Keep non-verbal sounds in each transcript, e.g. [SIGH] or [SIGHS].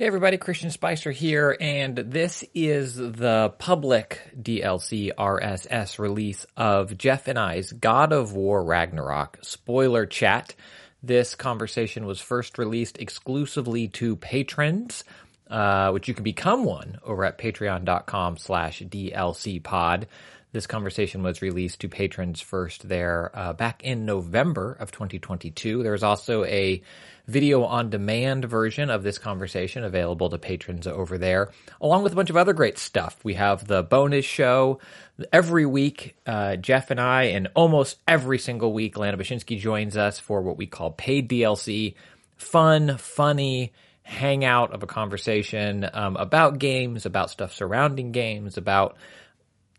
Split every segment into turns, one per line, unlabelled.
Hey everybody, Christian Spicer here, and this is the public DLC RSS release of Jeff and I's God of War Ragnarok spoiler chat. This conversation was first released exclusively to patrons, uh, which you can become one over at patreon.com slash dlcpod. This conversation was released to patrons first there uh, back in November of 2022. There's also a video on demand version of this conversation available to patrons over there, along with a bunch of other great stuff. We have the bonus show every week. Uh, Jeff and I, and almost every single week, Lana Bashinsky joins us for what we call paid DLC. Fun, funny, hangout of a conversation um, about games, about stuff surrounding games, about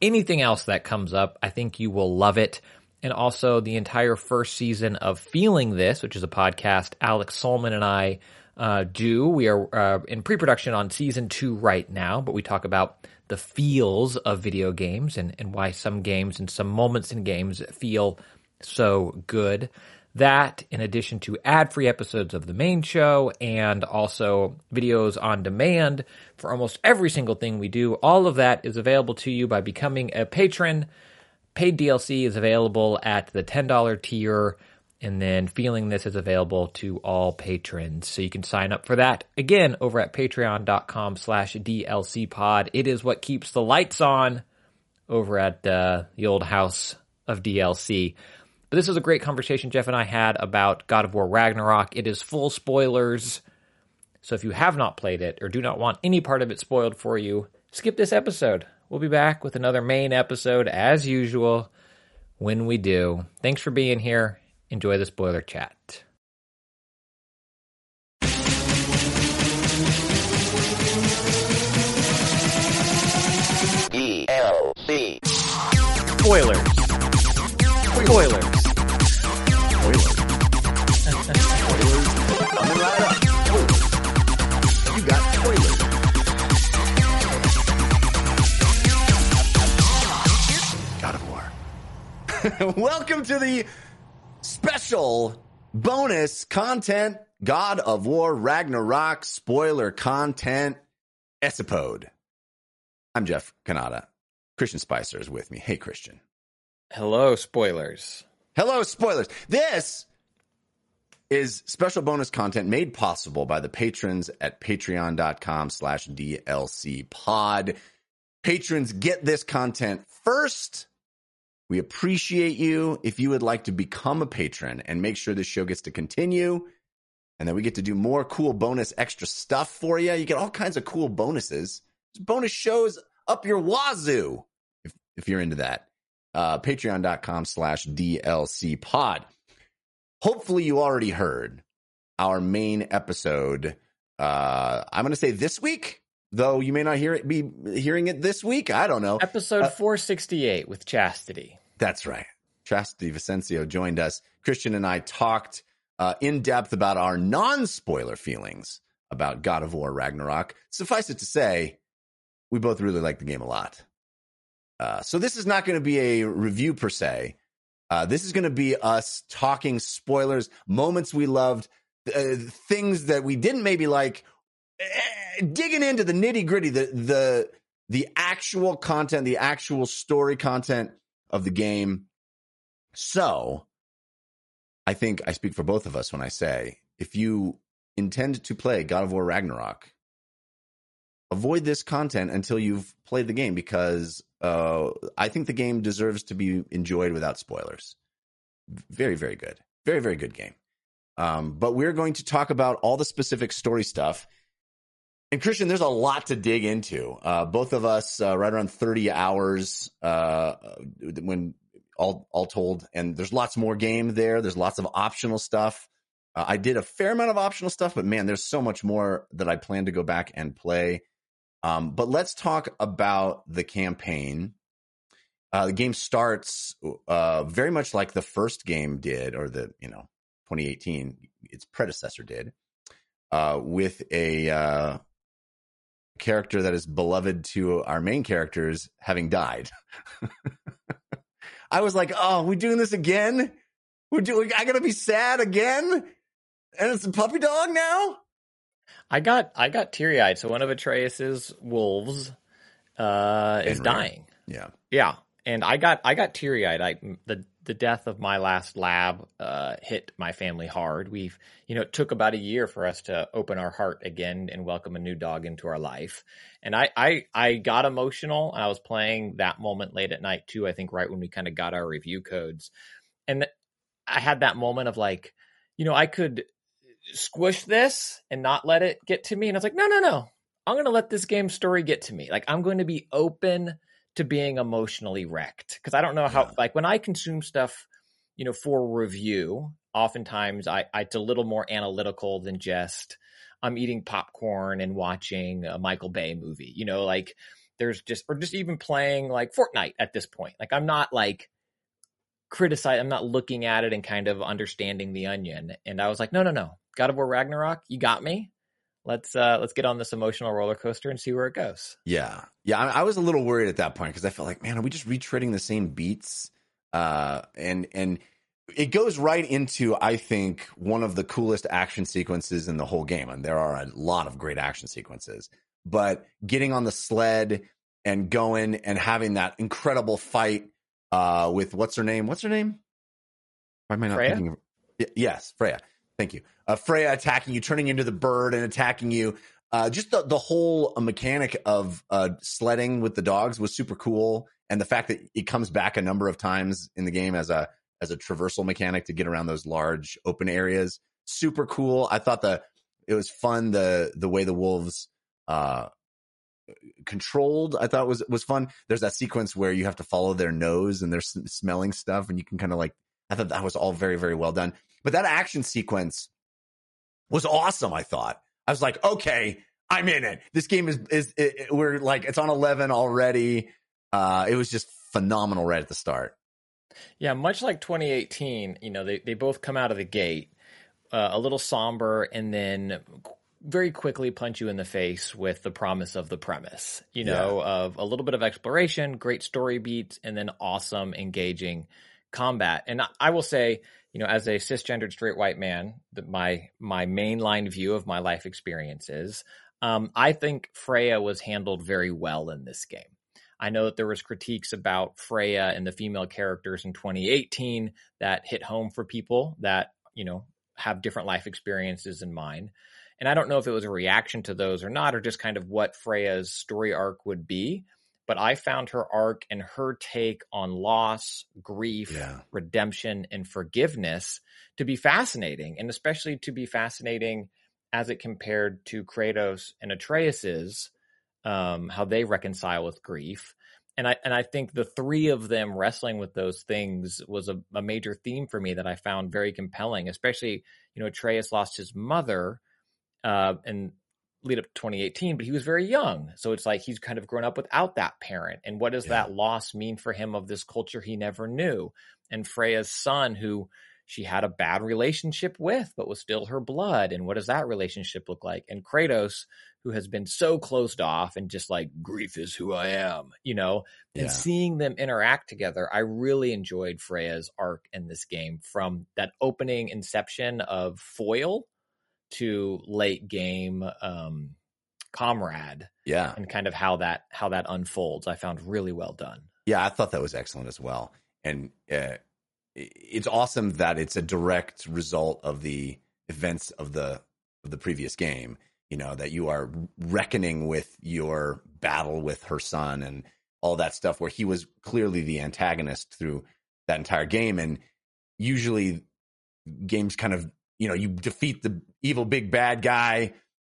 anything else that comes up. I think you will love it. And also the entire first season of Feeling This, which is a podcast Alex Zalben and I uh, do. We are uh, in pre production on season two right now, but we talk about the feels of video games and, and why some games and some moments in games feel so good. That, in addition to ad free episodes of the main show and also videos on demand for almost every single thing we do, all of that is available to you by becoming a patron. Paid DLC is available at the $10 tier, and then Feeling This is available to all patrons. So you can sign up for that again over at patreon.com slash DLCpod. It is what keeps the lights on over at uh, the old house of DLC. But this is a great conversation Jeff and I had about God of War Ragnarok. It is full spoilers. So if you have not played it or do not want any part of it spoiled for you, skip this episode. We'll be back with another main episode as usual when we do. Thanks for being here. Enjoy the spoiler chat.
DLC.
Spoilers. Spoilers.
Coming right up. You got spoilers. God of War. [LAUGHS] Welcome to the special bonus content God of War Ragnarok spoiler content escapode. I'm Jeff Cannata. Christian Spicer is with me. Hey, Christian.
Hello, spoilers.
Hello, spoilers. This is special bonus content made possible by the patrons at patreon.com slash DLC pod. Patrons get this content first. We appreciate you. If you would like to become a patron and make sure this show gets to continue, and then we get to do more cool bonus extra stuff for you, you get all kinds of cool bonuses. Bonus shows up your wazoo if, if you're into that uh, patreon.com slash DLC pod. Hopefully, you already heard our main episode. Uh, I'm going to say this week, though you may not hear it, be hearing it this week. I don't know.
Episode
Uh,
468 with Chastity.
That's right. Chastity Vicencio joined us. Christian and I talked uh, in depth about our non spoiler feelings about God of War Ragnarok. Suffice it to say, we both really like the game a lot. Uh, so this is not going to be a review per se. Uh, this is going to be us talking spoilers, moments we loved, uh, things that we didn't maybe like, eh, digging into the nitty gritty, the the the actual content, the actual story content of the game. So, I think I speak for both of us when I say if you intend to play God of War Ragnarok, avoid this content until you've played the game because uh, I think the game deserves to be enjoyed without spoilers. Very, very good. Very, very good game. Um, but we're going to talk about all the specific story stuff. And Christian, there's a lot to dig into. Uh, both of us, uh, right around 30 hours, uh, when all all told, and there's lots more game there. There's lots of optional stuff. Uh, I did a fair amount of optional stuff, but man, there's so much more that I plan to go back and play. Um, but let's talk about the campaign. Uh, the game starts uh, very much like the first game did, or the you know 2018, its predecessor did, uh, with a uh, character that is beloved to our main characters having died. [LAUGHS] I was like, "Oh, we doing this again? We're doing. I gotta be sad again, and it's a puppy dog now."
I got I got teary eyed. So one of Atreus's wolves uh, is dying.
Yeah.
Yeah, and I got I got teary eyed. I the the death of my last lab uh, hit my family hard. We've you know it took about a year for us to open our heart again and welcome a new dog into our life. And I I I got emotional. I was playing that moment late at night too. I think right when we kind of got our review codes, and I had that moment of like, you know, I could squish this and not let it get to me. And I was like, no, no, no. I'm going to let this game story get to me. Like, I'm going to be open to being emotionally wrecked. Cause I don't know how,
Yeah.
like, when I consume stuff, you know, for review, oftentimes I, I, it's a little more analytical than just I'm eating popcorn and watching a Michael Bay movie, you know, like there's just, or just even playing like Fortnite at this point. Like, I'm not like, criticize i'm not looking at it and kind of understanding the onion and i was like no no no god of war ragnarok you got me let's uh let's get on this emotional roller coaster and see where it goes
Yeah. Yeah. I, I was a little worried at that point because I felt like, man, are we just retreading the same beats? Uh, and, and it goes right into, I think, one of the coolest action sequences in the whole game. And there are a lot of great action sequences, but getting on the sled and going and having that incredible fight, uh, with what's her name? What's her name? Why am I not
Freya?
thinking of Y- Yes, Freya. Thank you. Uh, Freya attacking you, turning into the bird and attacking you. Uh, just the, the whole mechanic of uh, sledding with the dogs was super cool, and the fact that it comes back a number of times in the game as a as a traversal mechanic to get around those large open areas, super cool. I thought the it was fun the the way the wolves uh, controlled. I thought was was fun. There's that sequence where you have to follow their nose and they're smelling stuff, and you can kind of like. I thought that was all very very well done. But that action sequence was awesome. I thought I was like, okay, I'm in it. This game is is it, it- we're like it's on 11 already. Uh, it was just phenomenal right at the start.
yeah much like 2018 you know they, they both come out of the gate uh, a little somber and then very quickly punch you in the face with the promise of the premise you know of a little bit of exploration great story beats and then awesome engaging combat. And I, will say you know as a cisgendered straight white man that my my mainline view of my life experiences um, i think freya was handled very well in this game. I know that there was critiques about Freya and the female characters in 2018 that hit home for people that, you know, have different life experiences than mine. And I don't know if it was a reaction to those or not, or just kind of what Freya's story arc would be. But I found her arc and her take on loss, grief,
Yeah.
redemption, and forgiveness to be fascinating, and especially to be fascinating as it compared to Kratos and Atreus's um, how they reconcile with grief. And I and I think the three of them wrestling with those things was a, a major theme for me that I found very compelling. Especially, you know, Atreus lost his mother uh, and lead up to 2018, but he was very young, so it's like he's kind of grown up without that parent. And what does
Yeah.
that loss mean for him of this culture he never knew? And Freya's son, who she had a bad relationship with, but was still her blood. And what does that relationship look like? And Kratos, who has been so closed off and just like grief is who I am, you know,
Yeah.
and seeing them interact together, I really enjoyed Freya's arc in this game from that opening inception of foil to late game um, comrade
Yeah.
and kind of how that how that unfolds. I found really well done.
Yeah, I thought that was excellent as well. And uh, it's awesome that it's a direct result of the events of the of the previous game. You know that you are reckoning with your battle with her son and all that stuff, where he was clearly the antagonist through that entire game. And usually, games kind of you know you defeat the evil big bad guy,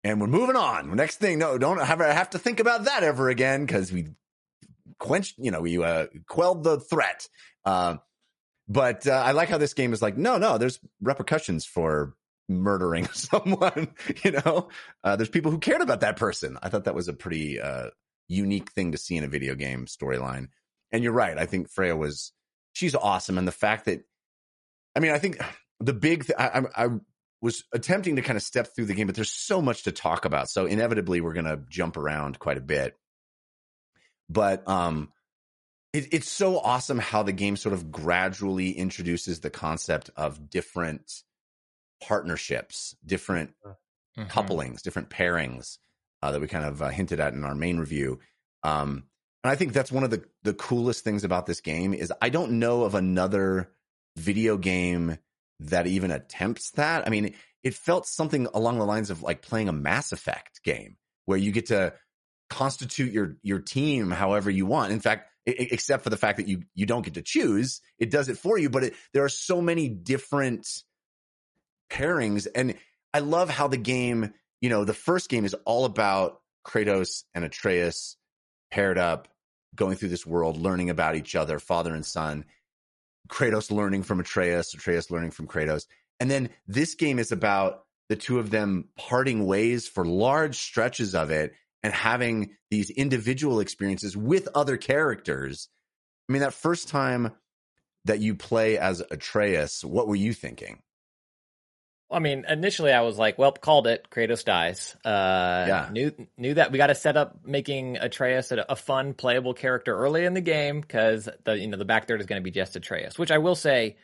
and we're moving on. Next thing, no, don't have have to think about that ever again because we quenched, you know, we uh, quelled the threat. Uh, but uh, I like how this game is like, no, no, there's repercussions for murdering [LAUGHS] someone. You know, uh, there's people who cared about that person. I thought that was a pretty uh, unique thing to see in a video game storyline. And you're right. I think Freya was she's awesome, and the fact that I mean, I think the big th- I, I, I was attempting to kind of step through the game, but there's so much to talk about. So inevitably, we're going to jump around quite a bit but um it, it's so awesome how the game sort of gradually introduces the concept of different partnerships different
Mhm.
couplings, different pairings uh, that we kind of uh, hinted at in our main review. Um, and I think that's one of the the coolest things about this game is I don't know of another video game that even attempts that. I mean, it felt something along the lines of like playing a Mass Effect game where you get to constitute your your team however you want. In fact, e- except for the fact that you you don't get to choose, it does it for you. But it, there are so many different pairings, and I love how the game. You know, the first game is all about Kratos and Atreus paired up, going through this world, learning about each other, father and son. Kratos learning from Atreus, Atreus learning from Kratos. And then this game is about the two of them parting ways for large stretches of it and having these individual experiences with other characters. I mean, that first time that you play as Atreus, what were you thinking?
I mean, initially I was like, "Well, called it. Kratos dies." Uh,
Yeah.
Knew knew that we got to set up making Atreus a, a fun, playable character early in the game because the you know the back third is going to be just Atreus. Which I will say,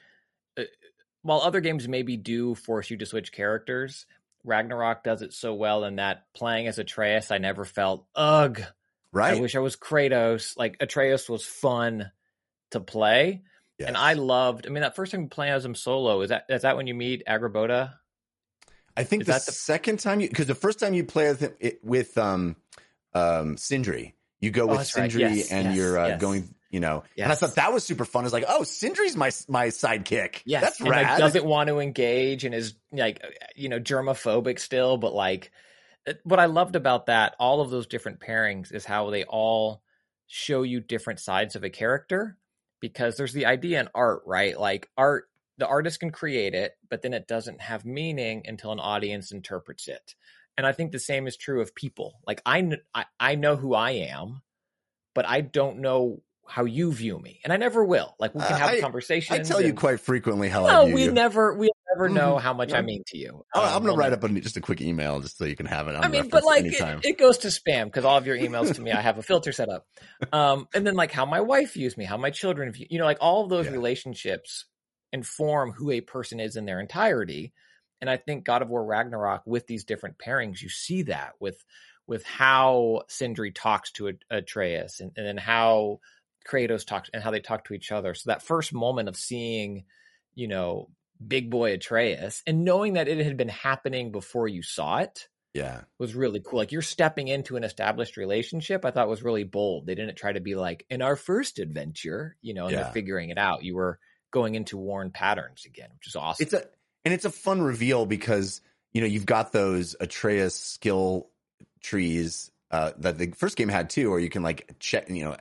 uh, while other games maybe do force you to switch characters, Ragnarok does it so well in that playing as Atreus, I never felt ugh.
Right.
I wish I was Kratos. Like Atreus was fun to play.
Yes.
And I loved. I mean, that first time you play as him solo is that is that when you meet Angrboda?
I think the,
the-
second time you, because the first time you play with, it, with um, um, Sindri, you go
Oh,
with
that's right.
Sindri
Yes,
and
yes,
you're uh,
yes.
going, you know, and I thought that was super fun. It's like, oh, Sindri's my my sidekick.
Yes,
that's
and
rad.
like doesn't want to engage and is like you know germophobic still, but like what I loved about that, all of those different pairings is how they all show you different sides of a character because there's the idea in art, right? Like art, the artist can create it, but then it doesn't have meaning until an audience interprets it. And I think the same is true of people. Like I, kn- I, I know who I am, but I don't know how you view me, and I never will. Like we can
Uh,
have
I-
a conversation.
I tell you quite frequently how I view
we
you.
never we never know
Mhm.
how much I
Mhm.
mean to you.
Oh,
Um,
I'm gonna
we'll
write up a, just a quick email just so you can have it.
I mean, but like it, it goes to spam because all of your emails to me, I have a filter set up. Um, and then like how my wife views me, how my children view, you know, like all of those
Yeah.
relationships inform who a person is in their entirety. And I think God of War Ragnarok with these different pairings, you see that with with how Sindri talks to Atreus and, and then how Kratos talks and how they talk to each other. So that first moment of seeing, you know, big boy Atreus and knowing that it had been happening before you saw it
yeah,
was really cool. Like you're stepping into an established relationship, I thought was really bold. They didn't try to be like in our first adventure, you know, and
Yeah.
they're figuring it out. You were going into worn patterns again, which is awesome.
it's a and it's a fun reveal because you know you've got those Atreus skill trees uh, that the first game had too, or you can like check, you know,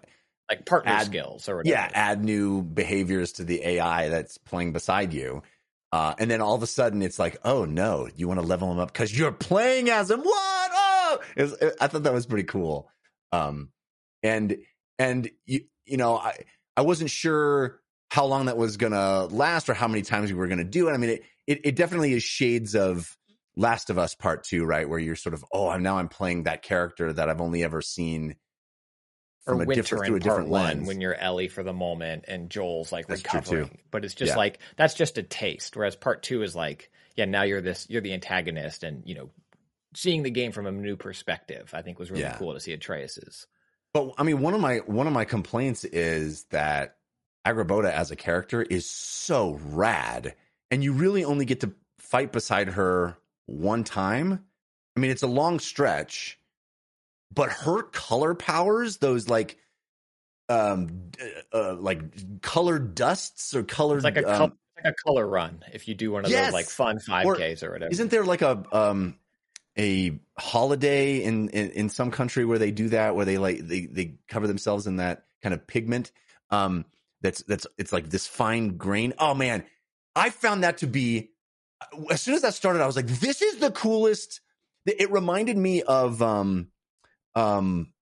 like partner
add-
skills or whatever.
yeah, add new behaviors to the AI that's playing beside you. Uh, and then all of a sudden it's like, oh no, you want to level him up because you're playing as him. What? Oh, it was, it- I thought that was pretty cool. Um, and, and you, you know, I, I wasn't sure how long that was going to last or how many times we were going to do it. I mean, it, it, it definitely is shades of Last of Us Part Two, right? Where you're sort of, oh, I'm now I'm playing that character that I've only ever seen
or
from a
winter
different
in
through a
part
different
one
lens.
when you're Ellie for the moment and Joel's like
That's
recovering. But it's just
Yeah.
like that's just a taste. Whereas part two is like, yeah, now you're this you're the antagonist and you know, seeing the game from a new perspective, I think was really
Yeah.
cool to see Atreus's.
But I mean, one of my one of my complaints is that Angrboda as a character is so rad, and you really only get to fight beside her one time. I mean, it's a long stretch, but her color powers, those like, um, uh, like colored dusts or colored,
It's like a
um,
col- like a color run if you do one of
Yes!
those like fun five Ks or, whatever.
Isn't there like a um a holiday in, in in some country where they do that where they like they they cover themselves in that kind of pigment um that's that's it's like this fine grain. Oh man, I found that to be as soon as that started I was like this is the coolest it reminded me of um um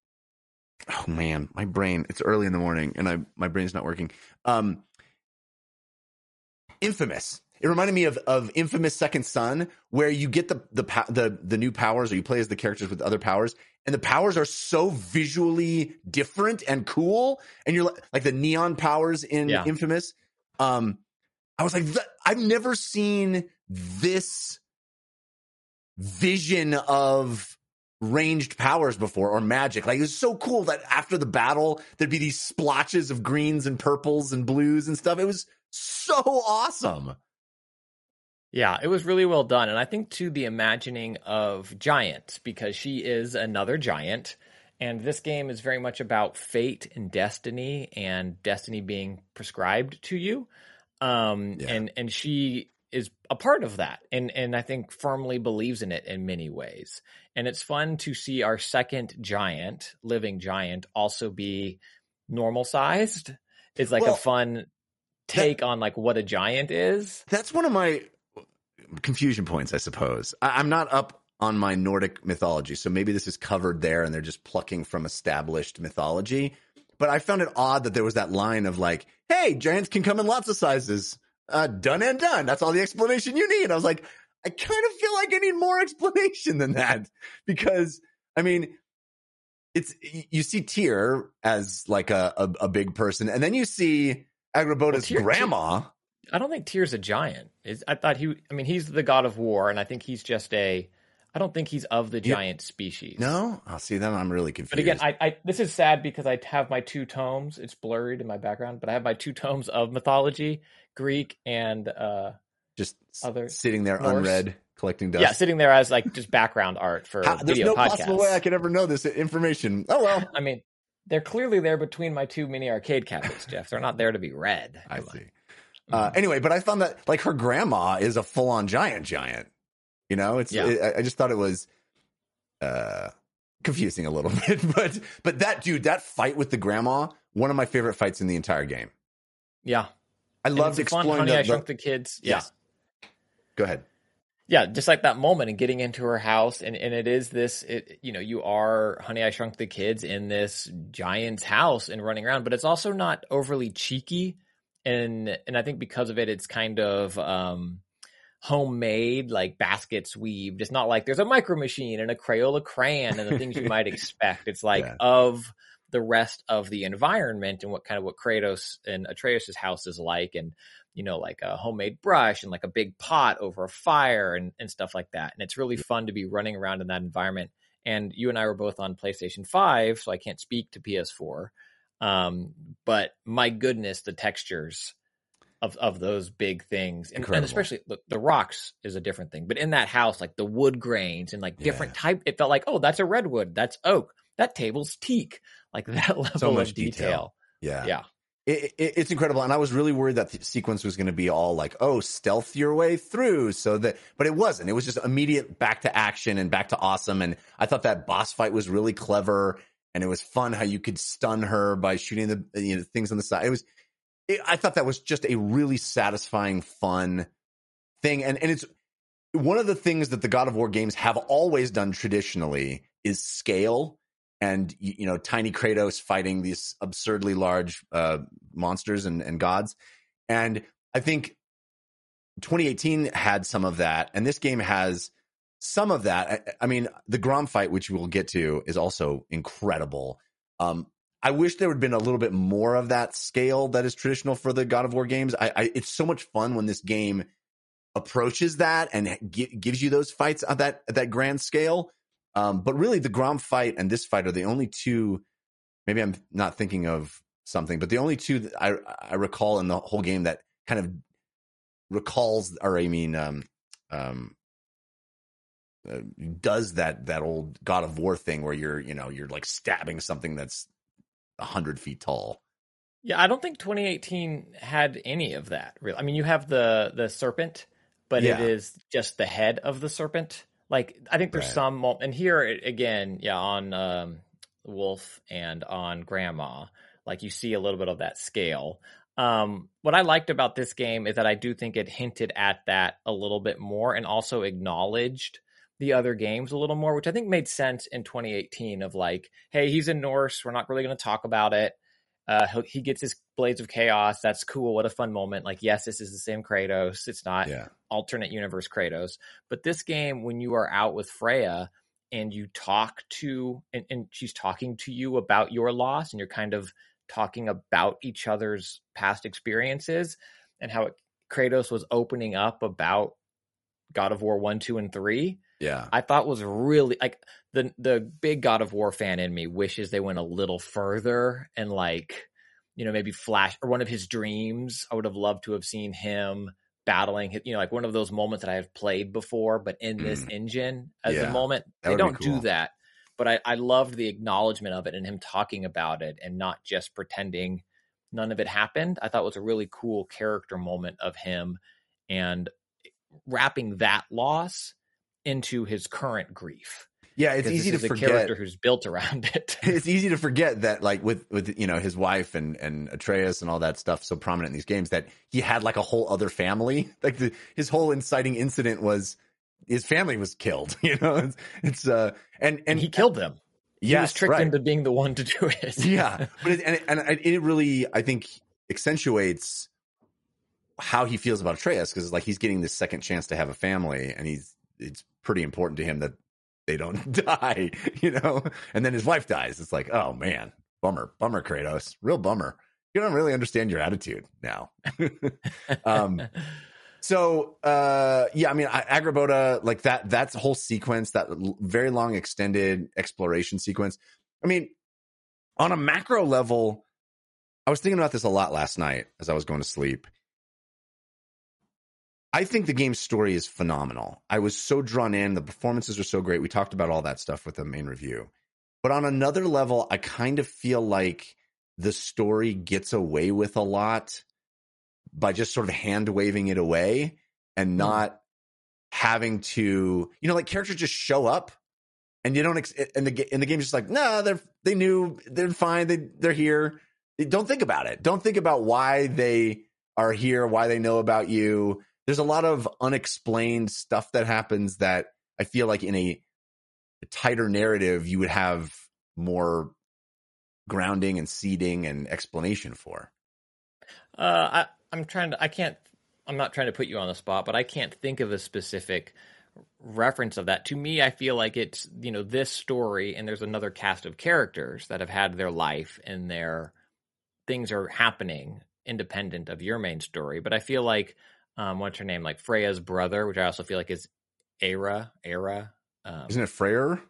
oh man, my brain it's early in the morning and I my brain's not working. Um Infamous. It reminded me of of Infamous Second Son, where you get the the the the new powers, or you play as the characters with other powers, and the powers are so visually different and cool, and you're like, like the neon powers in
Yeah.
Infamous. Um, I was like, I've never seen this vision of ranged powers before or magic. Like it was so cool that after the battle, there'd be these splotches of greens and purples and blues and stuff. It was so awesome.
Yeah, it was really well done. And I think to the imagining of giants, because she is another giant. And this game is very much about fate and destiny and destiny being prescribed to you. Um, yeah. and, and she is a part of that and and I think firmly believes in it in many ways. And it's fun to see our second giant, living giant, also be normal sized. It's like well, a fun take that, on like what a giant is.
That's one of my confusion points, I suppose. I, I'm not up on my Nordic mythology, so maybe this is covered there and they're just plucking from established mythology. But I found it odd that there was that line of like, hey, giants can come in lots of sizes uh, done and done. That's all the explanation you need. I was like, I kind of feel like I need more [LAUGHS] explanation than that because I mean, it's you see Tyr as like a, a, a big person, and then you see Angrboda's well, grandma.
I don't think Tyr's a giant. Is I thought he. I mean, he's the god of war, and I think he's just a. I don't think he's of the giant yeah. species.
No, I'll see. Then I'm really confused.
But again, I, I this is sad because I have my two tomes. It's blurred in my background, but I have my two tomes of mythology, Greek and uh
just other sitting there Norse. unread collecting dust.
Yeah, sitting there as like just background art for How,
There's no podcasts. possible way I could ever know this information. Oh well.
I mean, they're clearly there between my two mini arcade cabinets, Jeff. They're not there to be read.
I see. Uh, mm-hmm. anyway, but I found that like her grandma is a full on giant giant. You know, it's yeah. it, I just thought it was uh confusing a little [LAUGHS] bit, but but that dude, that fight with the grandma, one of my favorite fights in the entire game.
Yeah,
I loved exploring
fun, Honey,
the,
I Shrunk the Kids.
Yeah. Yes. Go ahead.
Yeah, just like that moment and getting into her house, and, and it is this, it, you know, you are Honey, I Shrunk the Kids in this giant's house and running around, but it's also not overly cheeky, and and I think because of it, it's kind of um, homemade, like baskets weaved. It's not like there's a micro machine and a Crayola crayon and the things you might [LAUGHS] expect. It's like yeah. of the rest of the environment and what kind of what Kratos and Atreus's house is like and you know like a homemade brush and like a big pot over a fire and, and stuff like that and it's really fun to be running around in that environment and you and I were both on PlayStation 5 so I can't speak to PS4 um, but my goodness the textures of, of those big things and, and especially look, the rocks is a different thing but in that house like the wood grains and like different yeah. type it felt like oh that's a redwood that's oak that table's teak. Like [LAUGHS] that level so much of detail. detail.
Yeah.
Yeah.
It, it, it's incredible. And I was really worried that the sequence was going to be all like, oh, stealth your way through. So that, but it wasn't. It was just immediate back to action and back to awesome. And I thought that boss fight was really clever. And it was fun how you could stun her by shooting the you know, things on the side. It was, it, I thought that was just a really satisfying, fun thing. And, and it's one of the things that the God of War games have always done traditionally is scale and you know tiny kratos fighting these absurdly large uh, monsters and, and gods and i think 2018 had some of that and this game has some of that i, I mean the Garm fight which we'll get to is also incredible um, i wish there would have been a little bit more of that scale that is traditional for the god of war games I, I it's so much fun when this game approaches that and gives you those fights at that at that grand scale um, but really, the Garm fight and this fight are the only two. Maybe I'm not thinking of something, but the only two that I I recall in the whole game that kind of recalls, or I mean, um, um, uh, does that that old God of War thing where you're you know you're like stabbing something that's a hundred feet tall.
Yeah, I don't think 2018 had any of that. Really, I mean, you have the the serpent, but yeah. it is just the head of the serpent. Like I think there's right. some, and here again, yeah, on um, Wolf and on Grandma, like you see a little bit of that scale. Um, what I liked about this game is that I do think it hinted at that a little bit more and also acknowledged the other games a little more, which I think made sense in 2018 of like, hey, he's in Norse. We're not really going to talk about it. Uh, he gets his blades of chaos. That's cool. What a fun moment. Like, yes, this is the same Kratos. It's not yeah. alternate universe Kratos. But this game, when you are out with Freya and you talk to, and, and she's talking to you about your loss, and you're kind of talking about each other's past experiences and how it, Kratos was opening up about God of War 1, 2, and 3.
Yeah.
I thought was really like the the big God of War fan in me wishes they went a little further and like you know maybe Flash or one of his dreams. I would have loved to have seen him battling you know like one of those moments that I have played before, but in this
Mm.
engine as
Yeah,
a moment.
that
They don't
cool.
do that, but I I loved the acknowledgement of it and him talking about it and not just pretending none of it happened. I thought was a really cool character moment of him and wrapping that loss into his current grief.
Yeah, it's easy to forget.
a character who's built around [LAUGHS] it. [LAUGHS]
it's easy to forget that like with with you know his wife and and Atreus and all that stuff so prominent in these games that he had like a whole other family [LAUGHS] like the, his whole inciting incident was his family was killed you know it's, it's uh and and
and he killed them. He
yes,
was tricked
right.
into being the one to do it.
yeah but it, and, and it- it really i think accentuates how he feels about Atreus because it's like he's getting this second chance to have a family and he's it's pretty important to him that they don't [LAUGHS] die you know? And then his wife dies. It's like oh man bummer bummer kratos. Real bummer. You don't really understand your attitude now. [LAUGHS] Um so uh yeah i mean I, Angrboda like that that's whole sequence that l- very long extended exploration sequence i mean on a macro level i was thinking about this a lot last night as i was going to sleep i think the game's story is phenomenal i was so drawn in the performances are so great we talked about all that stuff with the main review but on another level i kind of feel like the story gets away with a lot by just sort of hand waving it away and hmm. not having to, you know, like characters just show up and you don't, ex- and the, and the game's just like, no, they're, they knew they're fine. They, they're here. Don't think about it. Don't think about why they are here, why they know about you. There's a lot of unexplained stuff that happens that I feel like in a tighter narrative, you would have more grounding and seeding and explanation for.
Uh, I, I'm trying to. I can't. I'm not trying to put you on the spot, but I can't think of a specific reference of that. To me, I feel like it's you know this story, and there's another cast of characters that have had their life and their things are happening independent of your main story. But I feel like um, what's her name, like Freya's brother, which I also feel like is Era, Era, um,
Isn't it Freyr?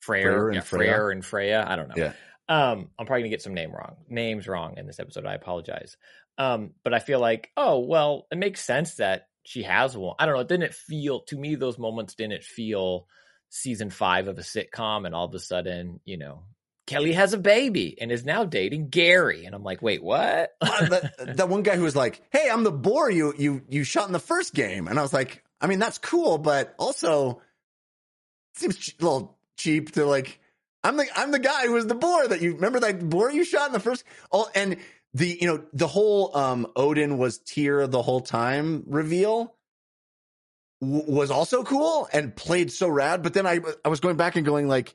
Freyr,
Freyr and
yeah,
Freya?
Freyr and Freya. I don't know.
Yeah.
Um, I'm probably gonna get some name wrong, names wrong in this episode. I apologize. Um, but I feel like, oh well, it makes sense that she has one. I don't know. It didn't feel to me those moments didn't feel season five of a sitcom, and all of a sudden, you know, Kelly has a baby and is now dating Gary, and I'm like, wait, what?
Uh, [LAUGHS] that, that one guy who was like, "Hey, I'm the boar you you you shot in the first game," and I was like, "I mean, that's cool, but also seems a little cheap to like." I'm the I'm the guy who was the boar that you remember that boar you shot in the first. Oh, and the you know the whole um Odin was Tyr the whole time reveal w- was also cool and played so rad. But then I I was going back and going like,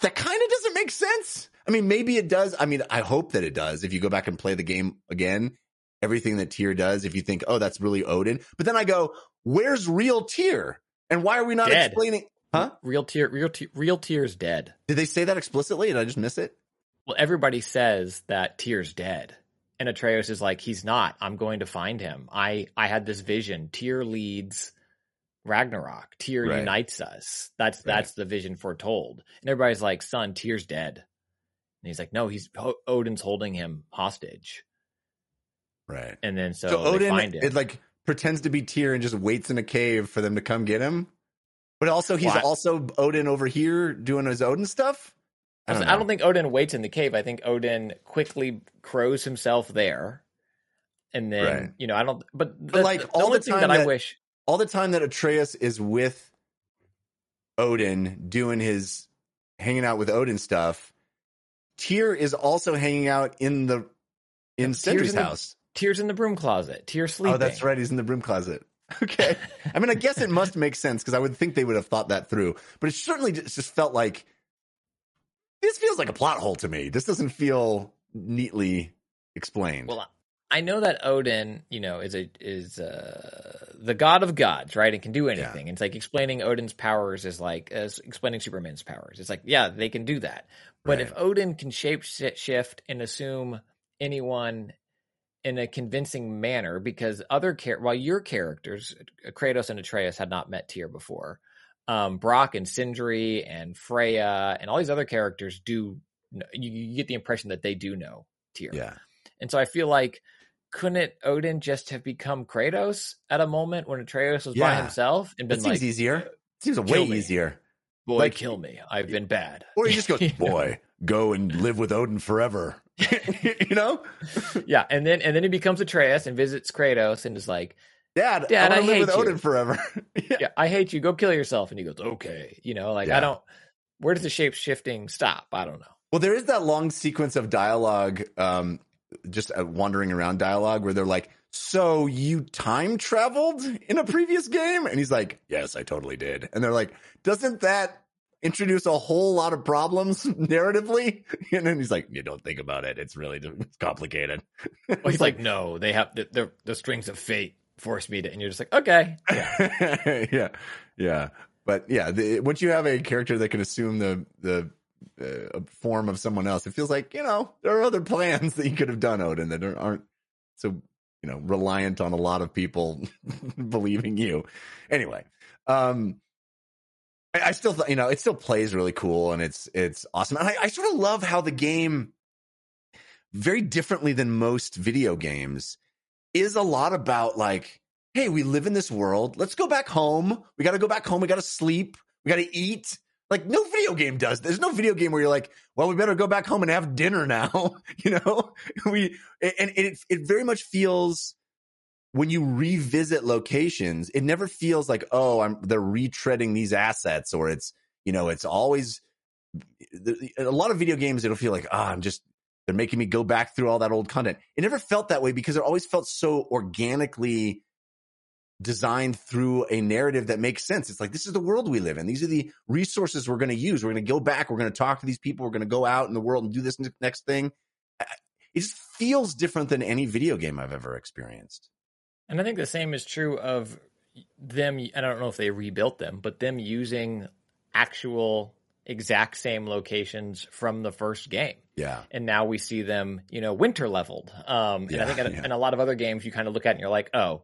that kind of doesn't make sense. I mean, maybe it does. I mean, I hope that it does. If you go back and play the game again, everything that Tyr does, if you think, oh, that's really Odin. But then I go, where's real Tyr? And why are we not
Dead.
explaining? Huh?
Real Tyr, real Tyr, real Tyr's dead.
Did they say that explicitly? Did I just miss it?
Well, everybody says that Tyr's dead. And Atreus is like, he's not. I'm going to find him. I, I had this vision. Tyr leads Ragnarok. Tyr
Right.
unites us. That's
Right.
that's the vision foretold. And everybody's like, son, Tyr's dead. And he's like, no, he's Ho- Odin's holding him hostage.
Right.
And then so,
So,
they
Odin,
find him.
it like pretends to be Tyr and just waits in a cave for them to come get him. But also, he's
Well, I-
also Odin over here doing his Odin stuff. I don't, know.
think Odin waits in the cave. I think Odin quickly crows himself there. And then,
Right.
you know, I don't, but, the,
like,
the
all
only
the
thing
time
that, I wish,
all the time that Atreus is with Odin doing his hanging out with Odin stuff, Tyr is also hanging out in the in
Tyr's
Sindri's
in the-
house.
Tyr's in the broom closet. Tyr's sleeping.
Oh, that's right. He's in the broom closet. [LAUGHS] Okay. I mean, I guess it must make sense because I would think they would have thought that through. But it certainly just just felt like this feels like a plot hole to me. This doesn't feel neatly explained.
Well, I know that Odin, you know, is a is uh, the god of gods, right? And can do anything. It's like explaining Odin's powers is like as explaining Superman's powers. It's like, yeah, they can do that. But if Odin can shape shift and assume anyone in a convincing manner, because other char- while your characters, Kratos and Atreus, had not met Tyr before, um, Brok and Sindri and Freya and all these other characters do. You, you get the impression that they do know Tyr.
Yeah.
And so I feel like couldn't Odin just have become Kratos at a moment when Atreus was by himself and
That
been
seems
like,
easier. Seems way
me.
easier.
"Boy,
like-
kill me! I've been bad."
Or he just goes, [LAUGHS] boy, go and live with Odin forever. [LAUGHS] you know? [LAUGHS]
yeah, and then and then he becomes Atreus and visits Kratos and is like,
Dad,
Dad,
I
I
live with
you.
Odin forever. yeah.
"Yeah, I hate you. Go kill yourself." And he goes, "Okay," you know, like
Yeah.
I don't. Where does the shape shifting stop? I don't know.
Well, there is that long sequence of dialogue, um, just uh, wandering around dialogue where they're like, so you time traveled in a previous game? And he's like, yes, I totally did. And they're like, doesn't that introduce a whole lot of problems [LAUGHS] narratively? [LAUGHS] And then he's like, you don't think about it. It's really it's complicated. [LAUGHS]
Well, he's like, "No, they have the, the the strings of fate force me to," and you're just like, "Okay."
yeah, yeah, yeah. But yeah, the, once you have a character that can assume the the uh, form of someone else, it feels like you know there are other plans that you could have done, Odin, that aren't- so you know reliant on a lot of people [LAUGHS] believing you. Anyway, um, I, I still you know it still plays really cool and it's it's awesome, and I, I sort of love how the game very differently than most video games is a lot about like hey, we live in this world. Let's go back home. We got to go back home. We got to sleep. We got to eat. Like no video game does. There's no video game where you're like, well, we better go back home and have dinner now. [LAUGHS] you know, [LAUGHS] we and it it very much feels when you revisit locations, it never feels like oh, I'm they're retreading these assets or it's you know it's always a lot of video games. It'll feel like ah, I'm just they're making me go back through all that old content. It never felt that way because it always felt so organically designed through a narrative that makes sense. It's like this is the world we live in. These are the resources we're going to use. We're going to go back. We're going to talk to these people. We're going to go out in the world and do this next thing. It just feels different than any video game I've ever experienced.
And I think the same is true of them. I don't know if they rebuilt them, but them using actual exact same locations from the first game.
Yeah.
And now we see them, you know, winter leveled. Um, and I think in,
yeah.
in a lot of other games, you kind of look at it and you're like, oh,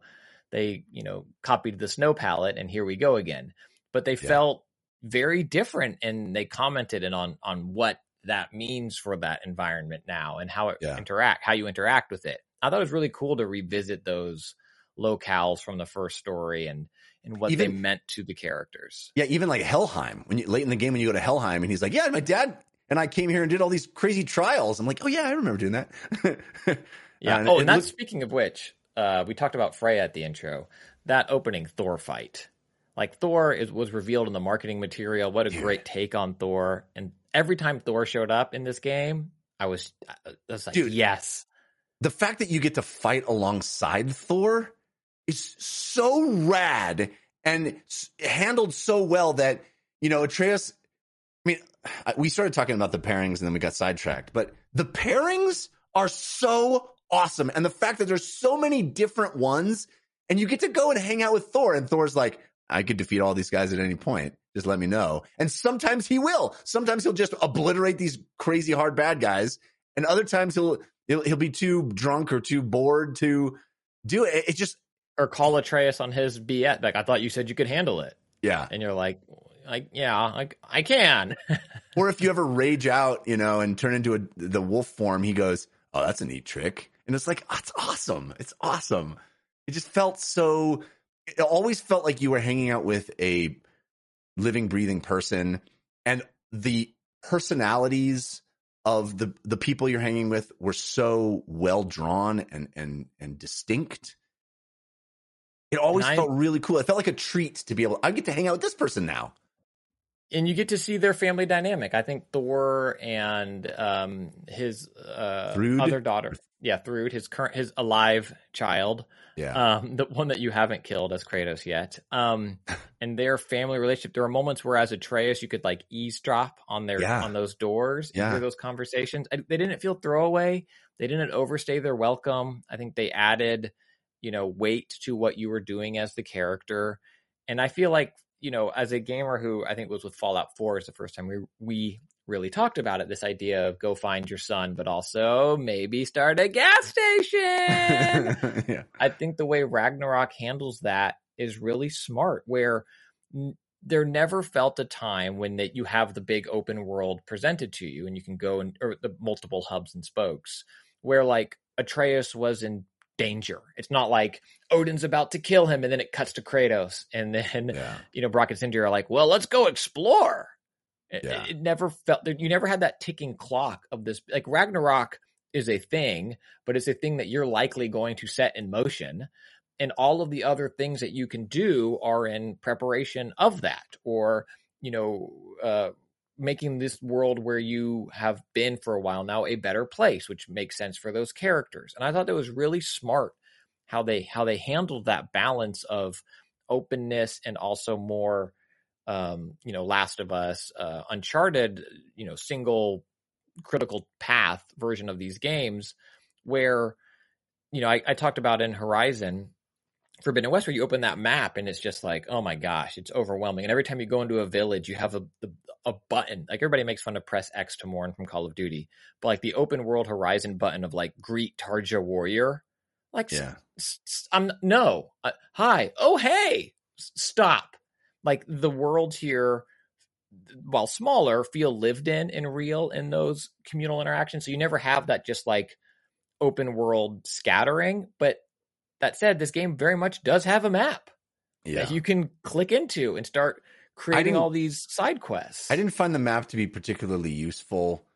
they, you know, copied the snow palette and here we go again. But they
Yeah.
felt very different and they commented in on, on what that means for that environment now and how it
Yeah.
interact, how you interact with it. I thought it was really cool to revisit those locales from the first story and, and what they meant to the characters.
Yeah. Even like Helheim, when you late in the game, when you go to Helheim and he's like, yeah, my dad and I came here and did all these crazy trials. I'm like, oh yeah, I remember doing that. [LAUGHS]
Yeah.
Uh, and
oh,
it
and that's speaking of which, uh, we talked about Freya at the intro. That opening Thor fight, like Thor is was revealed in the marketing material. What a
Yeah.
great take on Thor! And every time Thor showed up in this game, I was, I was like,
Dude.
yes,
the fact that you get to fight alongside Thor is so rad and handled so well that you know Atreus. I mean, we started talking about the pairings and then we got sidetracked, but the pairings are so awesome, and the fact that there's so many different ones, and you get to go and hang out with Thor, and Thor's like, I could defeat all these guys at any point. Just let me know. And sometimes he will. Sometimes he'll just obliterate these crazy hard bad guys, and other times he'll he'll, he'll be too drunk or too bored to do it. It just
or call Atreus on his BS. Like I thought you said you could handle it,
yeah.
and you're like, like yeah, I, I can.
Or if you [LAUGHS] ever rage out, you know, and turn into a, the wolf form, he goes, "Oh, that's a neat trick," and it's like, oh, it's awesome. It's awesome. It just felt so. It always felt like you were hanging out with a living, breathing person, and the personalities of the the people you're hanging with were so well drawn and and and distinct. It always
I-
felt really cool. It felt like a treat to be able. I get to hang out with this person now.
And you get to see their family dynamic. I think Thor and um, his uh, other daughter, yeah, Thrud, his current, his alive child,
Yeah,
um, the one that you haven't killed as Kratos yet, um, [LAUGHS] and their family relationship. There were moments where, as Atreus, you could like eavesdrop on their
Yeah.
on those doors,
Yeah.
hear those conversations. I, they didn't feel throwaway. They didn't overstay their welcome. I think they added, you know, weight to what you were doing as the character, and I feel like you know, as a gamer who I think was with Fallout 4 is the first time we we really talked about it, this idea of go find your son, but also maybe start a gas [LAUGHS] station.
yeah.
I think the way Ragnarok handles that is really smart, where n- there never felt a time when that you have the big open world presented to you and you can go and or the multiple hubs and spokes where like Atreus was in danger. It's not like Odin's about to kill him and then it cuts to Kratos and then
Yeah.
you know Brok and Sindri are like, "Well, let's go explore." It,
Yeah.
it never felt you never had that ticking clock of this like Ragnarok is a thing, but it's a thing that you're likely going to set in motion and all of the other things that you can do are in preparation of that or you know uh making this world where you have been for a while now a better place which makes sense for those characters. And i thought that was really smart how they how they handled that balance of openness and also more um you know last of us uh uncharted you know single critical path version of these games where you know I, I talked about in horizon Forbidden West, where you open that map and it's just like, oh my gosh, it's overwhelming. And every time you go into a village, you have a the, a button. Like everybody makes fun of press X to mourn from Call of Duty, but like the open world Horizon button of like greet Tarja warrior, like
Yeah.
s- s- I'm no, uh, hi, oh hey, S- stop. Like the worlds here, while smaller, feel lived in and real in those communal interactions. So you never have that just like open world scattering, but that said, this game very much does have a map
Yeah.
that you can click into and start creating all these side quests.
I didn't find the map to be particularly useful.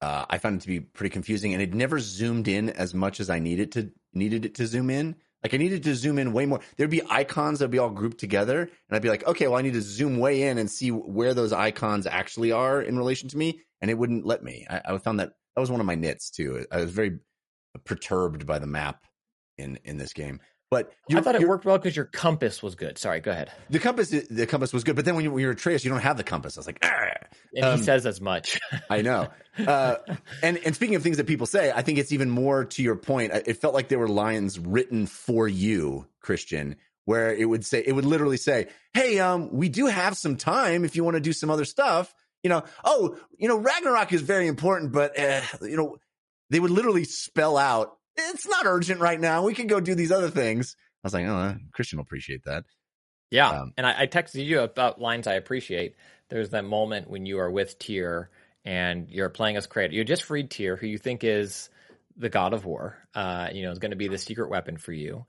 Uh, I found it to be pretty confusing, and it never zoomed in as much as I needed to needed it to zoom in. Like I needed to zoom in way more. There'd be icons that'd be all grouped together, and I'd be like, okay, well, I need to zoom way in and see where those icons actually are in relation to me, and it wouldn't let me. I, I found that that was one of my nits too. I was very perturbed by the map in in this game. But
I thought it worked well because your compass was good. Sorry, go ahead.
The compass, the compass was good, but then when, you, when you're Atreus, you don't have the compass. I was like, "Ah."
And
Um,
he says as much.
I know. [LAUGHS] Uh, and and speaking of things that people say, I think it's even more to your point. It felt like there were lines written for you, Christian, where it would say it would literally say, "Hey, um, we do have some time if you want to do some other stuff." You know, oh, you know, Ragnarok is very important, but uh, you know, they would literally spell out, "It's not urgent right now. We can go do these other things." I was like, "Oh, Christian will appreciate that."
Yeah,
Um,
and I, I texted you about lines I appreciate. There's that moment when you are with Tyr and you're playing as Kratos. You just freed Tyr, who you think is the god of war. Uh, you know, is going to be the secret weapon for you,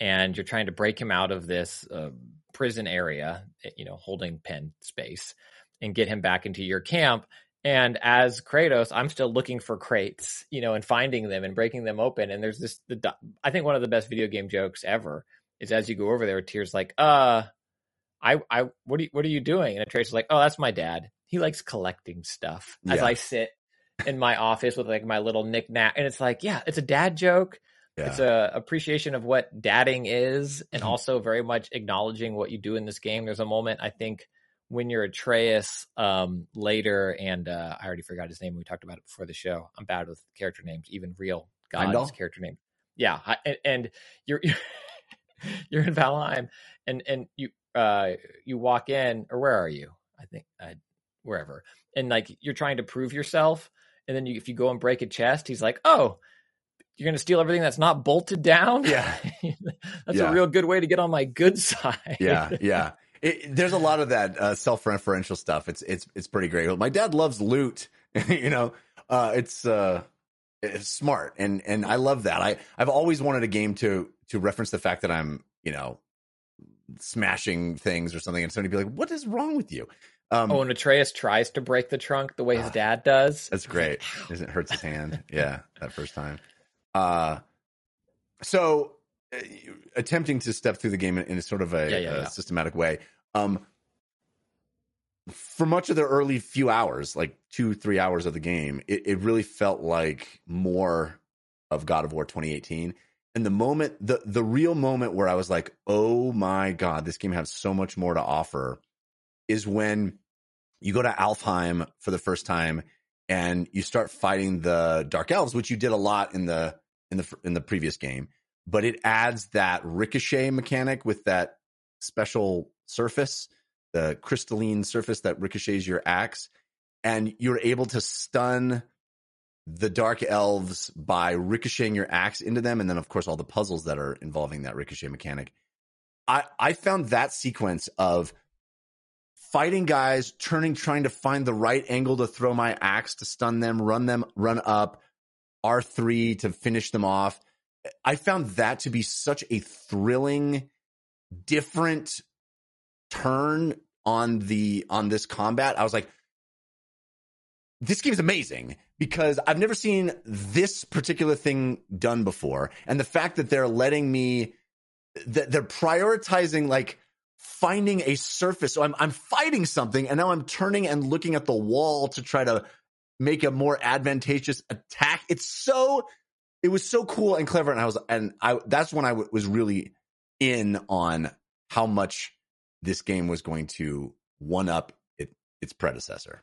and you're trying to break him out of this uh, prison area, you know, holding pen space, and get him back into your camp. And as Kratos, I'm still looking for crates, you know, and finding them and breaking them open. And there's this, the I think one of the best video game jokes ever is as you go over there, Tyr's like, uh, I, I, what are you, what are you doing? And Atreus is like, oh, that's my dad. He likes collecting stuff. As
Yeah.
I sit in my office with like my little knickknack, and it's like, yeah, it's a dad joke.
Yeah.
It's a appreciation of what dadding is, and
Mhm.
also very much acknowledging what you do in this game. There's a moment I think when you're Atreus um, later, and uh, I already forgot his name. We talked about it before the show. I'm bad with character names, even real gods character name. Yeah, I- and, and you're [LAUGHS] you're in Valheim, and and you uh you walk in, or where are you? I think uh, wherever, and like you're trying to prove yourself, and then you, if you go and break a chest, he's like, oh. You're gonna steal everything that's not bolted down.
Yeah. [LAUGHS]
that's
Yeah.
a real good way to get on my good [LAUGHS] side.
yeah, yeah. It, there's a lot of that uh, self-referential stuff. It's it's it's pretty great. My dad loves loot. [LAUGHS] you know, uh, it's uh, it's smart, and and I love that. I I've always wanted a game to to reference the fact that I'm you know smashing things or something, and somebody be like, "What is wrong with you?" Um,
Oh, and Atreus tries to break the trunk the way his
Ah,
dad does.
That's great. It hurts his hand. [LAUGHS] Yeah, that first time. Uh, so attempting to step through the game in, in a sort of a,
Yeah, yeah,
a
yeah.
systematic way. Um, for much of the early few hours, like two, three hours of the game, it, it really felt like more of God of War 2018. And the moment, the the real moment where I was like, "Oh my god, this game has so much more to offer," is when you go to Alfheim for the first time and you start fighting the dark elves, which you did a lot in the in the in the previous game. But it adds that ricochet mechanic with that special surface, the crystalline surface that ricochets your axe, and you're able to stun the dark elves by ricocheting your axe into them, and then of course all the puzzles that are involving that ricochet mechanic. I I found that sequence of fighting guys, turning, trying to find the right angle to throw my axe to stun them, run them, run up, R3 to finish them off. I found that to be such a thrilling, different turn on the on this combat. I was like, this game is amazing because I've never seen this particular thing done before. And the fact that they're letting me that they're prioritizing like finding a surface. So I'm I'm fighting something and now I'm turning and looking at the wall to try to make a more advantageous attack. It's so it was so cool and clever and I was and I that's when I w- was really in on how much this game was going to one up it, its predecessor.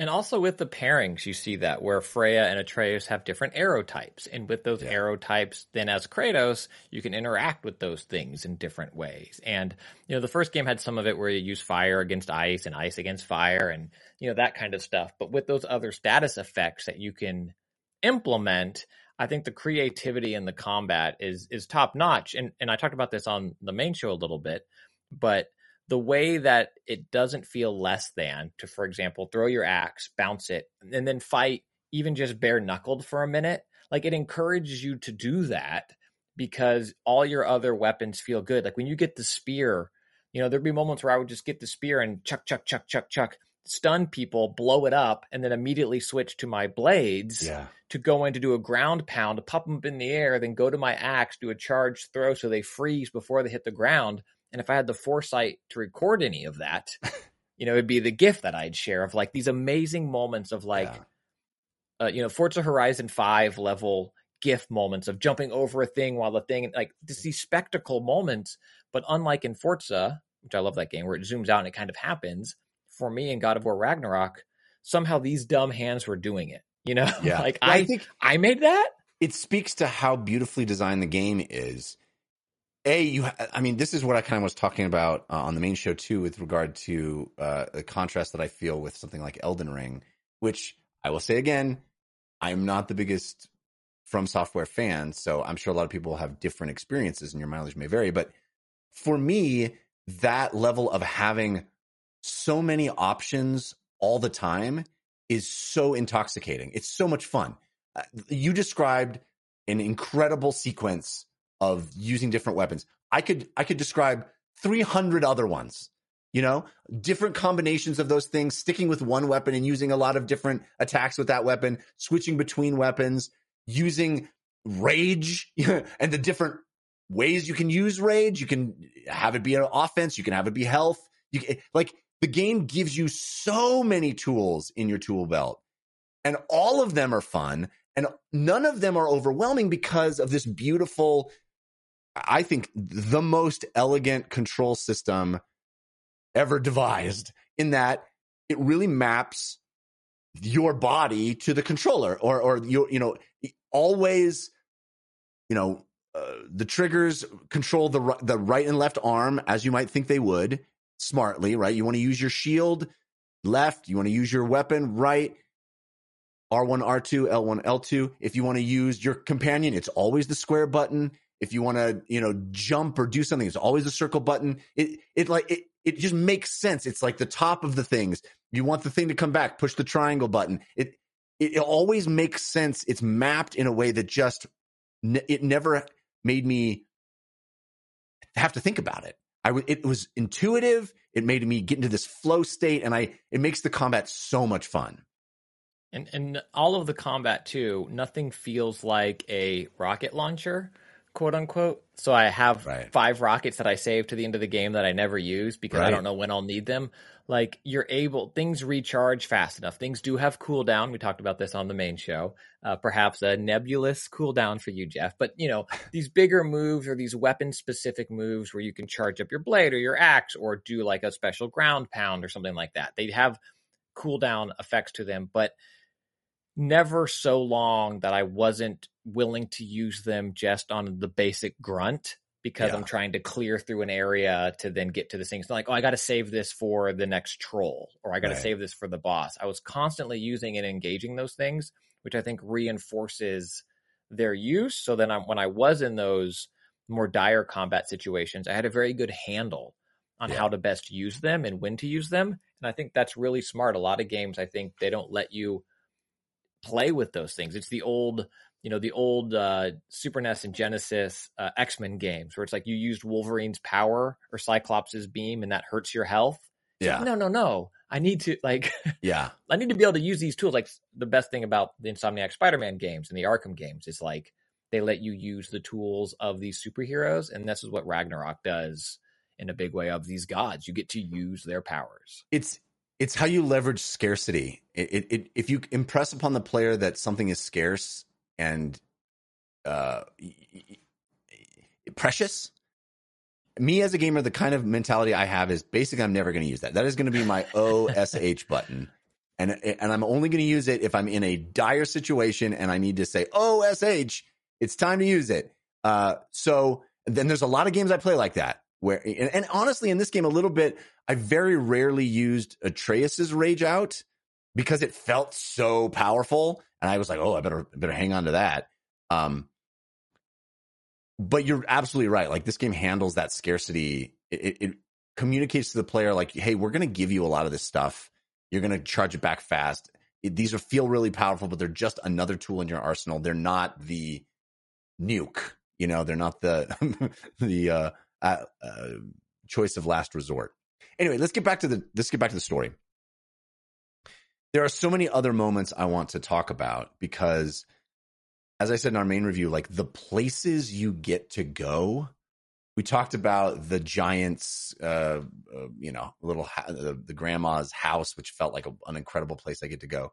And also with the pairings, you see that where Freya and Atreus have different arrow types. And with those yeah. arrow types, then as Kratos, you can interact with those things in different ways. And, you know, the first game had some of it where you use fire against ice and ice against fire and, you know, that kind of stuff. But with those other status effects that you can implement, I think the creativity in the combat is is top notch. And and I talked about this on the main show a little bit, but the way that it doesn't feel less than to, for example, throw your axe, bounce it, and then fight even just bare knuckled for a minute, like it encourages you to do that because all your other weapons feel good. Like when you get the spear, you know, there'd be moments where I would just get the spear and chuck, chuck, chuck, chuck, chuck, stun people, blow it up, and then immediately switch to my blades
yeah.
to go in to do a ground pound, pop them up in the air, then go to my axe, do a charge throw so they freeze before they hit the ground. And if I had the foresight to record any of that, [LAUGHS] you know, it'd be the gift that I'd share of like these amazing moments of like, yeah. uh, you know, Forza Horizon 5 level gift moments of jumping over a thing while the thing, like just these spectacle moments. But unlike in Forza, which I love that game where it zooms out and it kind of happens, for me in God of War Ragnarok, somehow these dumb hands were doing it. You know, [LAUGHS]
yeah.
like I, I think I made that.
It speaks to how beautifully designed the game is a you i mean this is what i kind of was talking about uh, on the main show too with regard to uh, the contrast that i feel with something like elden ring which i will say again i'm not the biggest from software fan so i'm sure a lot of people have different experiences and your mileage may vary but for me that level of having so many options all the time is so intoxicating it's so much fun uh, you described an incredible sequence of using different weapons. I could I could describe 300 other ones. You know, different combinations of those things, sticking with one weapon and using a lot of different attacks with that weapon, switching between weapons, using rage [LAUGHS] and the different ways you can use rage. You can have it be an offense, you can have it be health. You like the game gives you so many tools in your tool belt. And all of them are fun and none of them are overwhelming because of this beautiful I think the most elegant control system ever devised in that it really maps your body to the controller or or you you know always you know uh, the triggers control the the right and left arm as you might think they would smartly right you want to use your shield left you want to use your weapon right R1 R2 L1 L2 if you want to use your companion it's always the square button if you want to, you know, jump or do something, it's always a circle button. It it like it it just makes sense. It's like the top of the things. You want the thing to come back, push the triangle button. It it, it always makes sense. It's mapped in a way that just it never made me have to think about it. I it was intuitive. It made me get into this flow state, and I it makes the combat so much fun.
And and all of the combat too. Nothing feels like a rocket launcher quote unquote. So I have right. five rockets that I save to the end of the game that I never use because right. I don't know when I'll need them. Like you're able, things recharge fast enough. Things do have cooldown. We talked about this on the main show. Uh, perhaps a nebulous cooldown for you, Jeff. But you know, [LAUGHS] these bigger moves or these weapon specific moves where you can charge up your blade or your axe or do like a special ground pound or something like that. They have cooldown effects to them, but never so long that I wasn't willing to use them just on the basic grunt because yeah. I'm trying to clear through an area to then get to the things. like, oh, I got to save this for the next troll or I got to right. save this for the boss. I was constantly using and engaging those things, which I think reinforces their use. So then I, when I was in those more dire combat situations, I had a very good handle on
Yeah.
how to best use them and when to use them. And I think that's really smart. A lot of games, I think they don't let you play with those things. It's the old, you know, the old uh, Super NES and Genesis uh, X Men games where it's like you used Wolverine's power or Cyclops's beam and that hurts your health. It's
Yeah.
like, no, no, no. I need to like [LAUGHS]
Yeah.
I need to be able to use these tools. Like the best thing about the Insomniac Spider-Man games and the Arkham games is like they let you use the tools of these superheroes, and this is what Ragnarok does in a big way of these gods. You get to use their powers.
it's it's how you leverage scarcity. It, it, it if you impress upon the player that something is scarce and uh, precious. Me as a gamer, the kind of mentality I have is basically I'm never going to use that. That is going to be my [LAUGHS] OSH button, and and I'm only going to use it if I'm in a dire situation and I need to say OSH. It's time to use it. Uh, so then there's a lot of games I play like that where, and, and honestly, in this game, a little bit, I very rarely used Atreus's rage out because it felt so powerful, and I was like, oh, I better better hang on to that. Um, but you're absolutely right. Like this game handles that scarcity. It, it, communicates to the player like, hey, we're going to give you a lot of this stuff. You're going to charge it back fast. It, these are feel really powerful, but they're just another tool in your arsenal. They're not the nuke. You know, they're not the [LAUGHS] the uh, uh, uh, choice of last resort. Anyway, let's get back to the let's get back to the story. There are so many other moments I want to talk about because as I said in our main review, like the places you get to go. We talked about the giant's, uh, uh, you know, little ha- the, the grandma's house, which felt like a, an incredible place I get to go.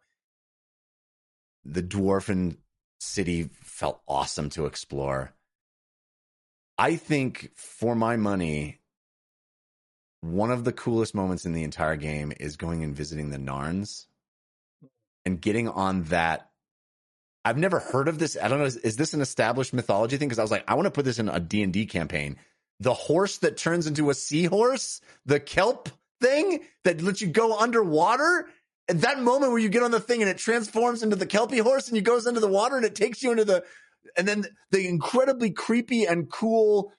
The dwarfen city felt awesome to explore. I think, for my money, one of the coolest moments in the entire game is going and visiting the Norns and getting on that I've never heard of this. I don't know. Is, is this an established mythology thing? Because I was like, I want to put this in a D and D campaign. The horse that turns into a seahorse, the kelp thing that lets you go underwater. At that moment where you get on the thing and it transforms into the kelpie horse and you goes into the water and it takes you into the, and then the incredibly creepy and cool.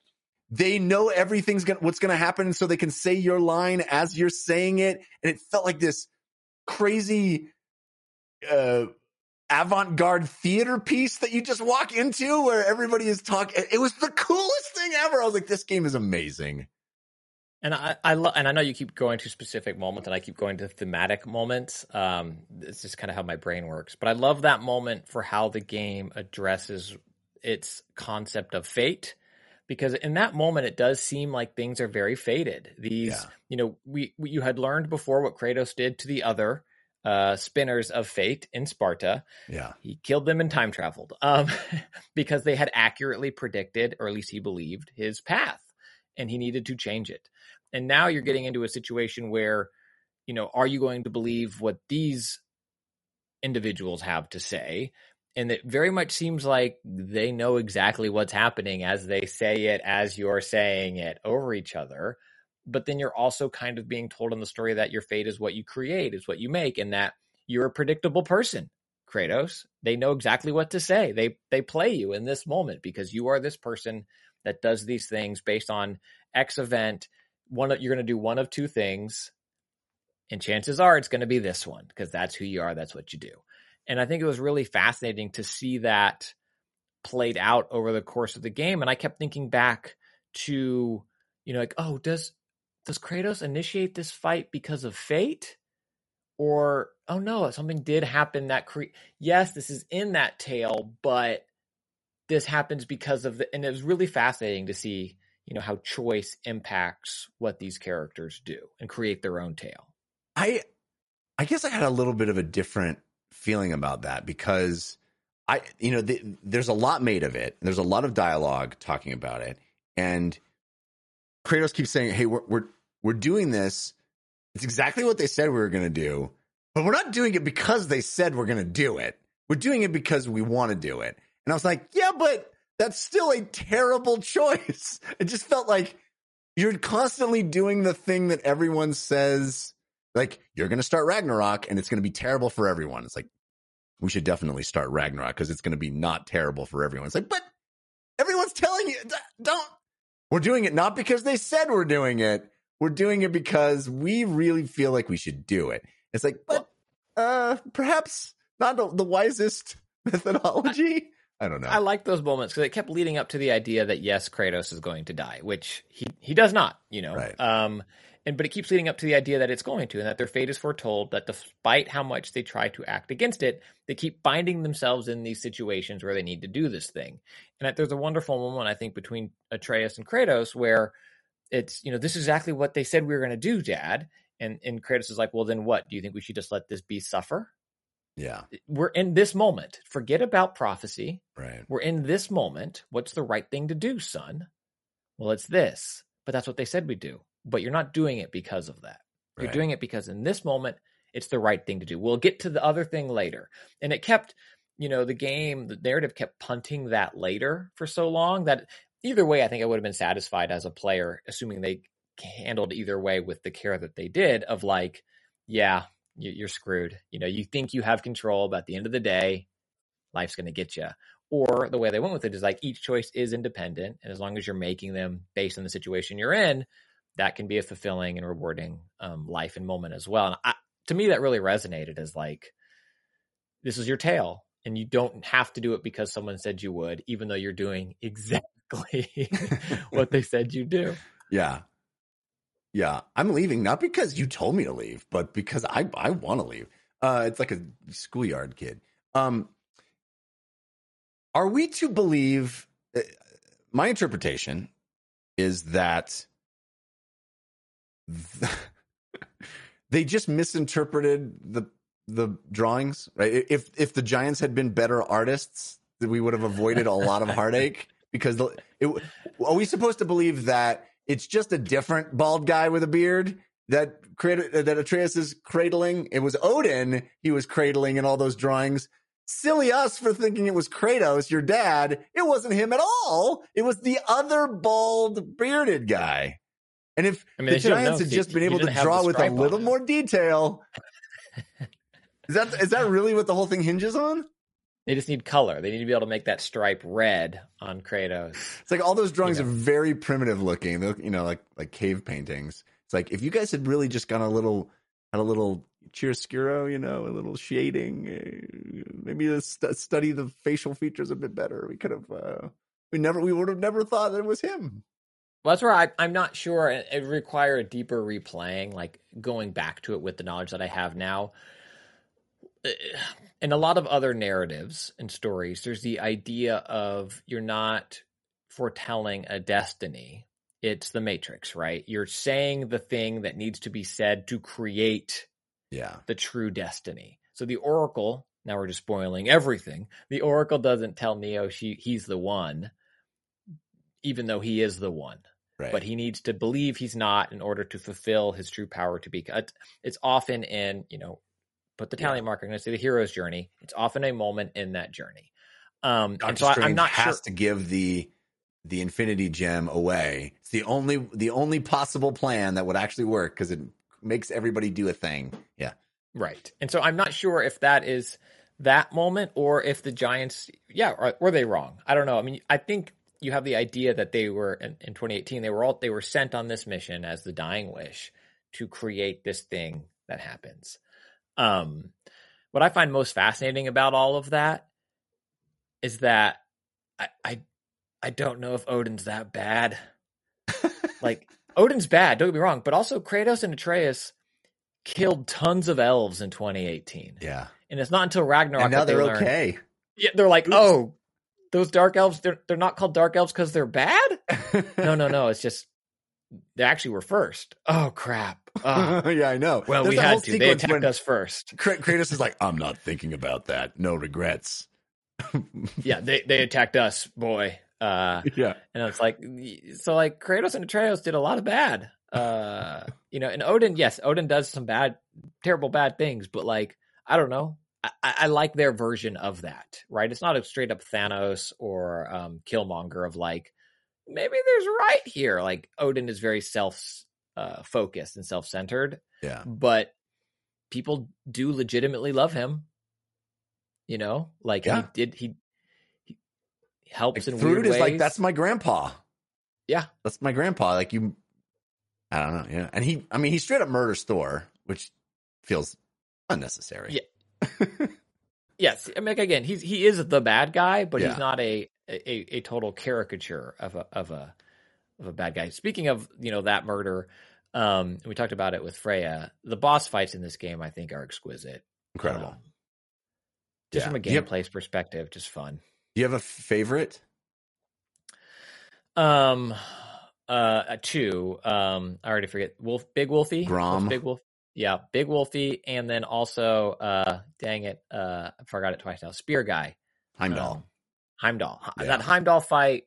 They know everything's gonna, what's going to happen, so they can say your line as you're saying it, and it felt like this crazy. uh avant-garde theater piece that you just walk into where everybody is talking. It was the coolest thing ever. I was like, this game is amazing.
And I, I love, and I know you keep going to specific moments, and I keep going to thematic moments. Um, it's just kind of how my brain works. But I love that moment for how the game addresses its concept of fate, because in that moment, it does seem like things are very fated. These,
Yeah.
you know, we, we you had learned before what Kratos did to the other uh, spinners of fate in Sparta.
Yeah.
He killed them and time traveled um, [LAUGHS] because they had accurately predicted, or at least he believed, his path, and he needed to change it. And now you're getting into a situation where, you know, are you going to believe what these individuals have to say? And it very much seems like they know exactly what's happening as they say it, as you're saying it over each other. But then you're also kind of being told in the story that your fate is what you create, is what you make, and that you're a predictable person. Kratos. They know exactly what to say. They they play you in this moment because you are this person that does these things based on X event. One of, you're going to do one of two things, and chances are it's going to be this one because that's who you are. That's what you do. And I think it was really fascinating to see that played out over the course of the game. And I kept thinking back to you know like oh does does Kratos initiate this fight because of fate? or oh no something did happen that cre- yes this is in that tale but this happens because of the and it was really fascinating to see you know how choice impacts what these characters do and create their own tale
I I guess I had a little bit of a different feeling about that because I you know the, there's a lot made of it. There's a lot of dialogue talking about it, and Kratos keeps saying, "Hey, we're we're we're doing this. It's exactly what they said we were going to do, but we're not doing it because they said we're going to do it. We're doing it because we want to do it." And I was like, "Yeah, but that's still a terrible [LAUGHS] choice." It just felt like you're constantly doing the thing that everyone says like you're going to start Ragnarok and it's going to be terrible for everyone. It's like we should definitely start Ragnarok because it's going to be not terrible for everyone. It's like, but everyone's telling you don't. We're doing it not because they said we're doing it. we're doing it because we really feel like we should do it. It's like, but uh, perhaps not the, the wisest [LAUGHS] methodology. I don't know.
I like those moments because it kept leading up to the idea that yes, Kratos is going to die, which he he does not, you know.
Right.
Um, and but it keeps leading up to the idea that it's going to, and that their fate is foretold. That despite how much they try to act against it, they keep finding themselves in these situations where they need to do this thing. And that there's a wonderful moment I think between Atreus and Kratos where it's you know this is exactly what they said we were going to do, Dad. And and Kratos is like, well, then what? Do you think we should just let this beast suffer?
Yeah,
We're in this moment. Forget about prophecy.
right.
We're in this moment. What's the right thing to do, son? Well, it's this. But that's what they said we do. But you're not doing it because of that. You're doing it because in this moment, it's the right thing to do. We'll get to the other thing later. And it kept, you know, the game, the narrative kept punting that later for so long that either way, I think I would have been satisfied as a player, assuming they handled either way with the care that they did of like, yeah, you're screwed. You know, you think you have control, but at the end of the day, life's going to get you. Or the way they went with it is like each choice is independent, and as long as you're making them based on the situation you're in, that can be a fulfilling and rewarding um, life and moment as well. And I, to me, that really resonated as like, this is your tale, and you don't have to do it because someone said you would, even though you're doing [LAUGHS] exactly [LAUGHS] what they said you do.
Yeah. Yeah. I'm leaving not because you told me to leave, but because I, I want to leave. Uh, it's like a schoolyard kid. Um, are we to believe uh, my interpretation is that th- [LAUGHS] they just misinterpreted the the drawings, right? If if the Giants had been better artists, we would have avoided a lot of heartache because the, it, are we supposed to believe that it's just a different bald guy with a beard that cradle, uh, that Atreus is cradling? It was Odin he was cradling in all those drawings. Silly us for thinking it was Kratos, your dad. It wasn't him at all. It was the other bald bearded guy. And if
I mean,
the Giants had
he-
just been able to draw with a little more detail, [LAUGHS] is that is that really what the whole thing hinges on?
They just need color. They need to be able to make that stripe red on Kratos.
It's like all those drawings
Yeah.
are very primitive looking. They look, you know, like like cave paintings. It's like if you guys had really just gone a little, had a little chiaroscuro, you know, a little shading, uh, maybe st- study the facial features a bit better. We could have, uh, we never, we would have never thought that it was him.
Well, that's where I, I'm not sure. It, it would require a deeper replaying, like going back to it with the knowledge that I have now. [SIGHS] In a lot of other narratives and stories, there's the idea of you're not foretelling a destiny. It's the Matrix, right? You're saying the thing that needs to be said to create
Yeah,
the true destiny. So the Oracle, now we're just spoiling everything. The Oracle doesn't tell Neo she he's the one, even though he is the one.
right.
But he needs to believe he's not in order to fulfill his true power to be. It's often in, you know, put the tally marker, I'm going to say the hero's journey. It's often a moment in that journey. Um,
Doctor
so I,
Strange
I'm not
has
sure.
to give the the Infinity Gem away. It's the only the only possible plan that would actually work because it makes everybody do a thing. Yeah,
Right. And so I'm not sure if that is that moment or if the Giants, yeah, or, were they wrong? I don't know. I mean, I think you have the idea that they were in, in 2018, they were all, they were sent on this mission as the dying wish to create this thing that happens. Um, what I find most fascinating about all of that is that I, I, I don't know if Odin's that bad. [LAUGHS] like Odin's bad, don't get me wrong, but also Kratos and Atreus killed tons of elves in 2018.
yeah.
And it's not until Ragnarok
And now
they
they're
learn-
okay.
Yeah, they're like,
Oops.
"Oh, those dark elves, they're they're not called dark elves cuz they're bad?" [LAUGHS] No, no, no, it's just they actually were first. Oh crap. [LAUGHS] Oh.
yeah, I know.
Well,
There's
we had to. They attacked
when
us first.
Kra- [LAUGHS] Kratos is like, I'm not thinking about that. No regrets. [LAUGHS]
Yeah, they they attacked us, boy. Uh
yeah.
and it's like so like Kratos and Atreus did a lot of bad. Uh you know, and Odin, yes, Odin does some bad terrible bad things, but like I don't know. I, I I like their version of that, right? It's not a straight up Thanos or um Killmonger of like maybe there's right here. Like Odin is very self uh focused and self centered,
Yeah.
but people do legitimately love him. You know, like
Yeah.
he did he, he helps
Like,
in
Thrud
weird
is
ways.
like, that's my grandpa.
yeah.
That's my grandpa. Like you I don't know. Yeah, and he, I mean, he straight up murders Thor, which feels unnecessary.
Yeah. [LAUGHS] yes, I mean, again, he's he is the bad guy, but
Yeah.
he's not a, a a total caricature of a of a of a bad guy. Speaking of you know that murder, um, we talked about it with Freya. The boss fights in this game, I think, are exquisite.
Incredible.
Um, just
Yeah.
from a
you have-
gameplay perspective, just fun.
Do you have a favorite?
Um, uh, two. Um, I already forget. Wolf, Big Wolfie,
Garm.
Big Wolf. Yeah, Big Wolfie, and then also, uh, dang it, uh, I forgot it twice now. Spear guy,
Heimdall.
Um, Heimdall.
Yeah.
That Heimdall fight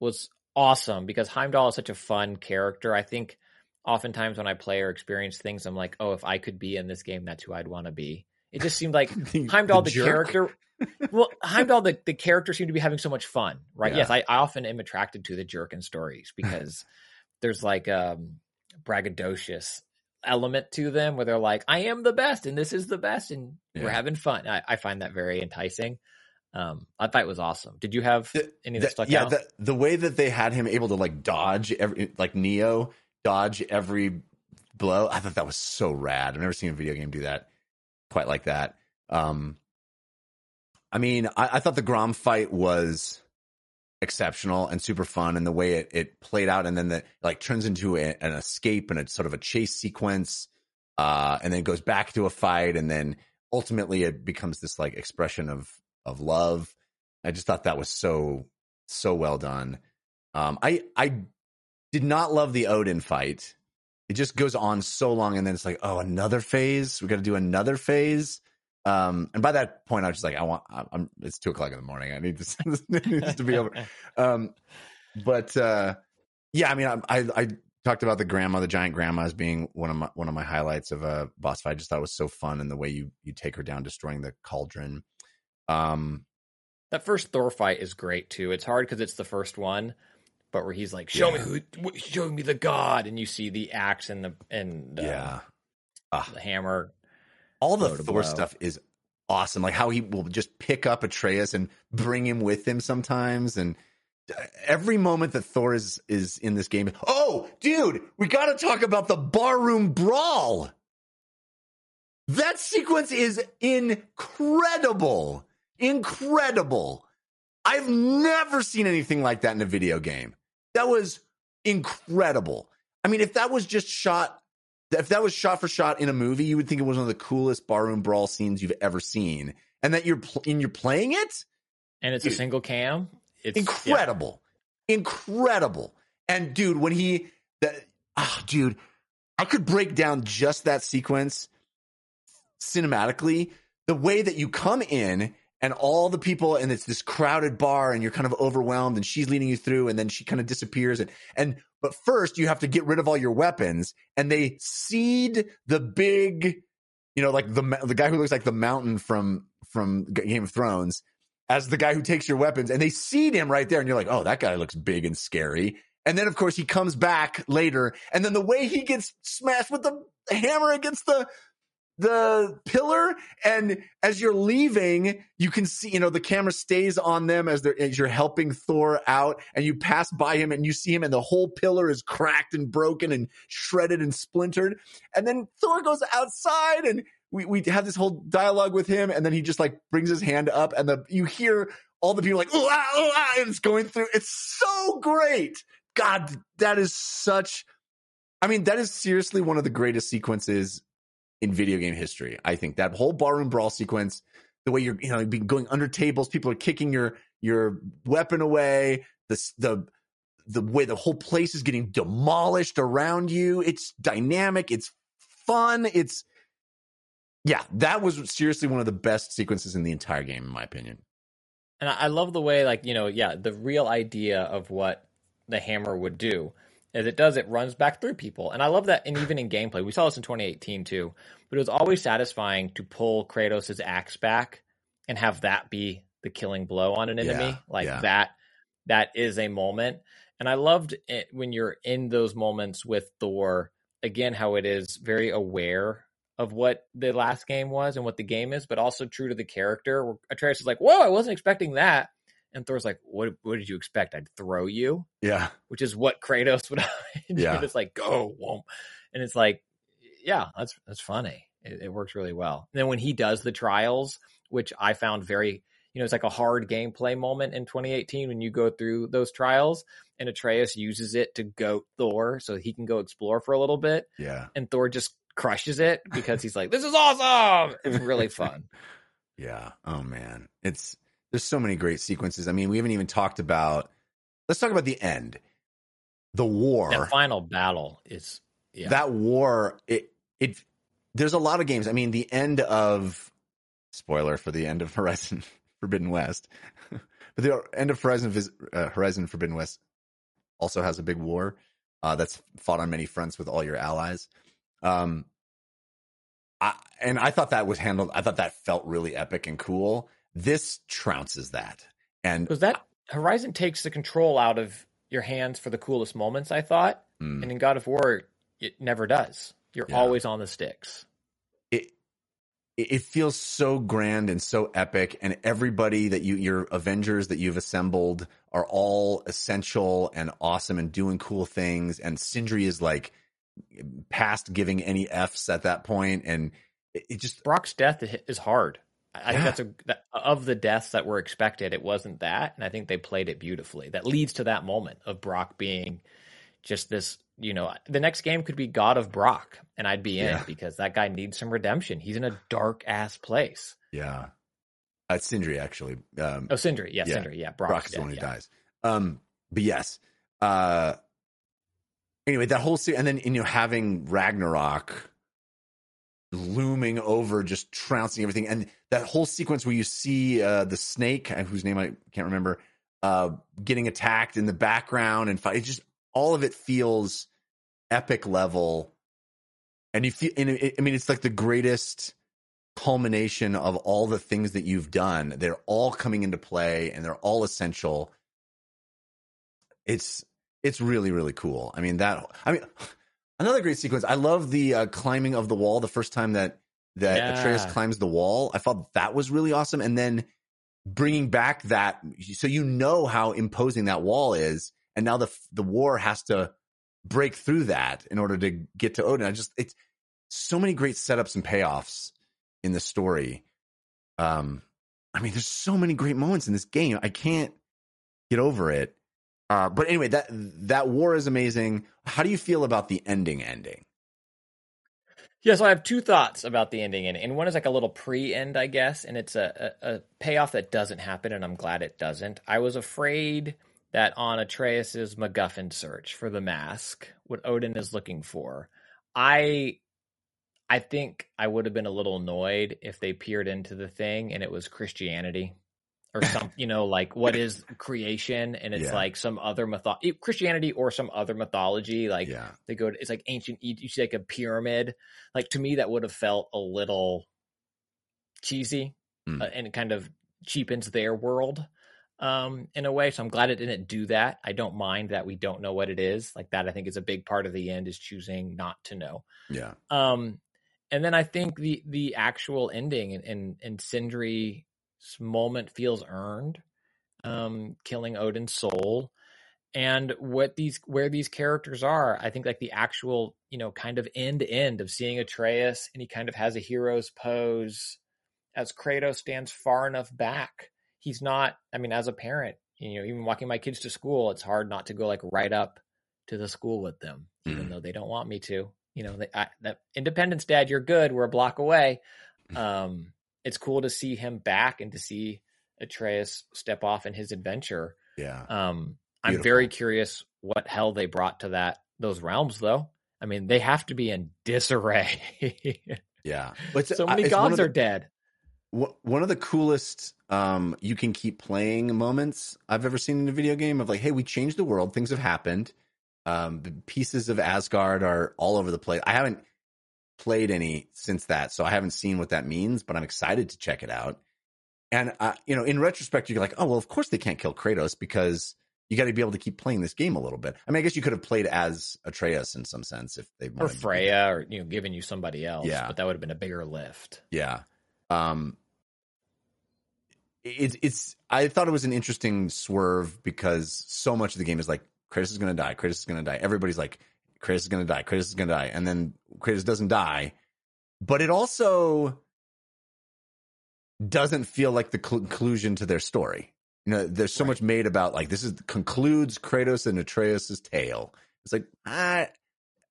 was awesome because Heimdall is such a fun character. I think oftentimes when I play or experience things, I'm like, oh, if I could be in this game, that's who I'd want to be. It just seemed like [LAUGHS]
The-
Heimdall, the,
jerk?
character. [LAUGHS] well, Heimdall, the, the character seemed to be having so much fun, right?
Yeah.
Yes, I, I often am attracted to the jerk in stories [LAUGHS] because there's like um braggadocious element to them where they're like, I am the best and this is the best and we're having fun. I, I find that very enticing. Um, I thought it was awesome. Did you have
The-
any that
The-
stuck
yeah,
out?
the the way that they had him able to like dodge every like Neo dodge every blow, I thought that was so rad. I've never seen a video game do that quite like that. Um, I mean, I, I thought the Garm fight was exceptional and super fun, and the way it, it played out, and then the like turns into a, an escape and a sort of a chase sequence, uh, and then goes back to a fight, and then ultimately it becomes this like expression of of love. I just thought that was so so well done. Um, I I did not love the Odin fight. It just goes on so long, and then it's like, oh, another phase. We got to do another phase. Um, and by that point, I was just like, I want. I'm. It's two o'clock in the morning. I need this, [LAUGHS] this to be over. Um, but uh, yeah, I mean, I, I I talked about the grandma, the giant grandma, as being one of my one of my highlights of a boss fight. I just thought it was so fun, and the way you you take her down, destroying the cauldron. Um,
that first Thor fight is great too. It's hard because it's the first one, but where he's like, "Show
Yeah.
me who, wh- show me the god," and you see the axe and the and uh,
yeah, Ah.
the hammer.
all the Thor
blow.
stuff is awesome. Like how he will just pick up Atreus and bring him with him sometimes, and uh, every moment that Thor is is in this game. Oh, dude, we got to talk about the barroom brawl. That sequence is incredible, incredible. I've never seen anything like that in a video game. That was incredible. I mean, if that was just shot if that was shot for shot in a movie, you would think it was one of the coolest barroom brawl scenes you've ever seen, and that you're pl- and you're playing it.
and it's a single cam. It's yeah.
Incredible, incredible. And dude, when he that ah, dude, I could break down just that sequence cinematically. The way that you come in and all the people, and it's this crowded bar, and you're kind of overwhelmed, and she's leading you through, and then she kind of disappears, and and but first you have to get rid of all your weapons, and they seed the big, you know, like the the guy who looks like the mountain from from Game of Thrones as the guy who takes your weapons, and they seed him right there, and you're like, oh, that guy looks big and scary. And then, of course, he comes back later, and then the way he gets smashed with the hammer against the the pillar, and as you're leaving, you can see, you know, the camera stays on them as they're as you're helping Thor out, and you pass by him, and you see him, and the whole pillar is cracked and broken and shredded and splintered, and then Thor goes outside, and we we have this whole dialogue with him, and then he just like brings his hand up, and the you hear all the people like, ooh, ah, ooh, ah, and it's going through. It's so great. God, that is such. I mean, that is seriously one of the greatest sequences in video game history. I think that whole barroom brawl sequence, the way you're, you know, be going under tables, people are kicking your your weapon away, the the the way the whole place is getting demolished around you. It's dynamic. It's fun. It's yeah, that was seriously one of the best sequences in the entire game, in my opinion.
And I I love the way, like, you know, yeah, the real idea of what the hammer would do is it does, it runs back through people. And I love that. And even in gameplay, we saw this in 2018 too, but it was always satisfying to pull Kratos' axe back and have that be the killing blow on an enemy.
Yeah,
like
yeah.
that, that is a moment. And I loved it when you're in those moments with Thor, again, how it is very aware of what the last game was and what the game is, but also true to the character. Where Atreus is like, "Whoa, I wasn't expecting that," And Thor's like, "What? What did you expect? I'd throw you?"
Yeah.
Which is what Kratos would. [LAUGHS]
Yeah.
It's like go, and it's like, yeah, that's that's funny. It, it works really well. And then when he does the trials, which I found very, you know, it's like a hard gameplay moment in 2018 when you go through those trials, and Atreus uses it to goat Thor so he can go explore for a little bit,
Yeah.
and Thor just crushes it because he's like, "This is awesome!" It's really [LAUGHS] fun.
Yeah. Oh man. It's there's so many great sequences. I mean, we haven't even talked about let's talk about the end. The war.
that final battle is yeah.
That war it it there's a lot of games. I mean, the end of spoiler for the end of [LAUGHS] Horizon Forbidden West. [LAUGHS] but the end of Horizon uh, Horizon Forbidden West also has a big war uh, that's fought on many fronts with all your allies. Um, I, and I thought that was handled. I thought that felt really epic and cool. This trounces that, and
because that Horizon takes the control out of your hands for the coolest moments. I thought,
mm,
and in God of War, it never does. You're
Yeah.
always on the sticks.
it it feels so grand and so epic, and everybody that you your Avengers that you've assembled are all essential and awesome and doing cool things. And Sindri is like past giving any f's at that point, and it, it just
Brok's death is hard. I
Yeah.
think that's a that, of the deaths that were expected. It wasn't that, and I think they played it beautifully. That leads to that moment of Brok being just this. You know, the next game could be God of Brok, and I'd be in
Yeah.
because that guy needs some redemption. He's in a dark ass place.
yeah. Uh, Sindri actually. Um,
Oh, Sindri, yeah,
Yeah.
Sindri, yeah.
Brok
Brok's
is the one who dies. Um, but yes. Uh, anyway, that whole scene, and then you know having Ragnarok looming over, just trouncing everything, and that whole sequence where you see uh, the snake, uh, whose name I can't remember, uh, getting attacked in the background and fight. It just all of it feels epic level, and you feel. And it, I mean, it's like the greatest culmination of all the things that you've done. They're all coming into play and they're all essential. It's it's really really cool. I mean that I mean another great sequence. I love the uh, climbing of the wall the first time that that
Yeah.
Atreus climbs the wall. I thought that was really awesome and then bringing back that so you know how imposing that wall is and now the the war has to break through that in order to get to Odin. I just it's so many great setups and payoffs in the story. Um, I mean, there's so many great moments in this game. I can't get over it. Uh, but anyway, that that war is amazing. How do you feel about the ending? Ending?
Yeah, so I have two thoughts about the ending, and, and one is like a little pre-end, I guess, and it's a, a, a payoff that doesn't happen, and I'm glad it doesn't. I was afraid that on Atreus's MacGuffin search for the mask, what Odin is looking for, I I think I would have been a little annoyed if they peered into the thing and it was Christianity or some, you know, like what is creation, and it's
Yeah.
like some other mytho Christianity or some other mythology, like
yeah,
they go to it's like ancient Egypt. You see like a pyramid. Like to me, that would have felt a little cheesy,
Mm.
uh, and it kind of cheapens their world um, in a way. So I'm glad it didn't do that. I don't mind that we don't know what it is. Like that, I think is a big part of the end is choosing not to know.
yeah,
Um, and then I think the the actual ending and and, and Sindri's moment feels earned, um, killing Odin's soul, and what these where these characters are. I think like the actual you know kind of end to end of seeing Atreus, and he kind of has a hero's pose as Kratos stands far enough back. He's not. I mean, as a parent, you know, even walking my kids to school, it's hard not to go like right up to the school with them, even
Mm.
though they don't want me to. You know, they, I, that Independence Dad, you're good. We're a block away. Um, it's cool to see him back and to see Atreus step off in his adventure.
yeah.
Um, I'm
Beautiful.
very curious what hell they brought to that those realms, though. I mean, they have to be in disarray. [LAUGHS]
Yeah, but
so many
it's one
gods
the-
are dead.
One of the coolest um, you can keep playing moments I've ever seen in a video game of like, hey, we changed the world, things have happened. Um, the pieces of Asgard are all over the place. I haven't played any since that, so I haven't seen what that means, but I'm excited to check it out. And uh, you know, in retrospect, you're like, oh well, of course they can't kill Kratos because you got to be able to keep playing this game a little bit. I mean, I guess you could have played as Atreus in some sense if they
Or
to.
Freya, or you know, giving you somebody else.
Yeah.
but that would have been a bigger lift.
Yeah. Um it's it's I thought it was an interesting swerve because so much of the game is like Kratos is gonna die, Kratos is gonna die. Everybody's like Kratos is gonna die, Kratos is gonna die, and then Kratos doesn't die. But it also doesn't feel like the conclusion to their story. You know, there's so right. much made about like this is concludes Kratos and Atreus's tale. It's like I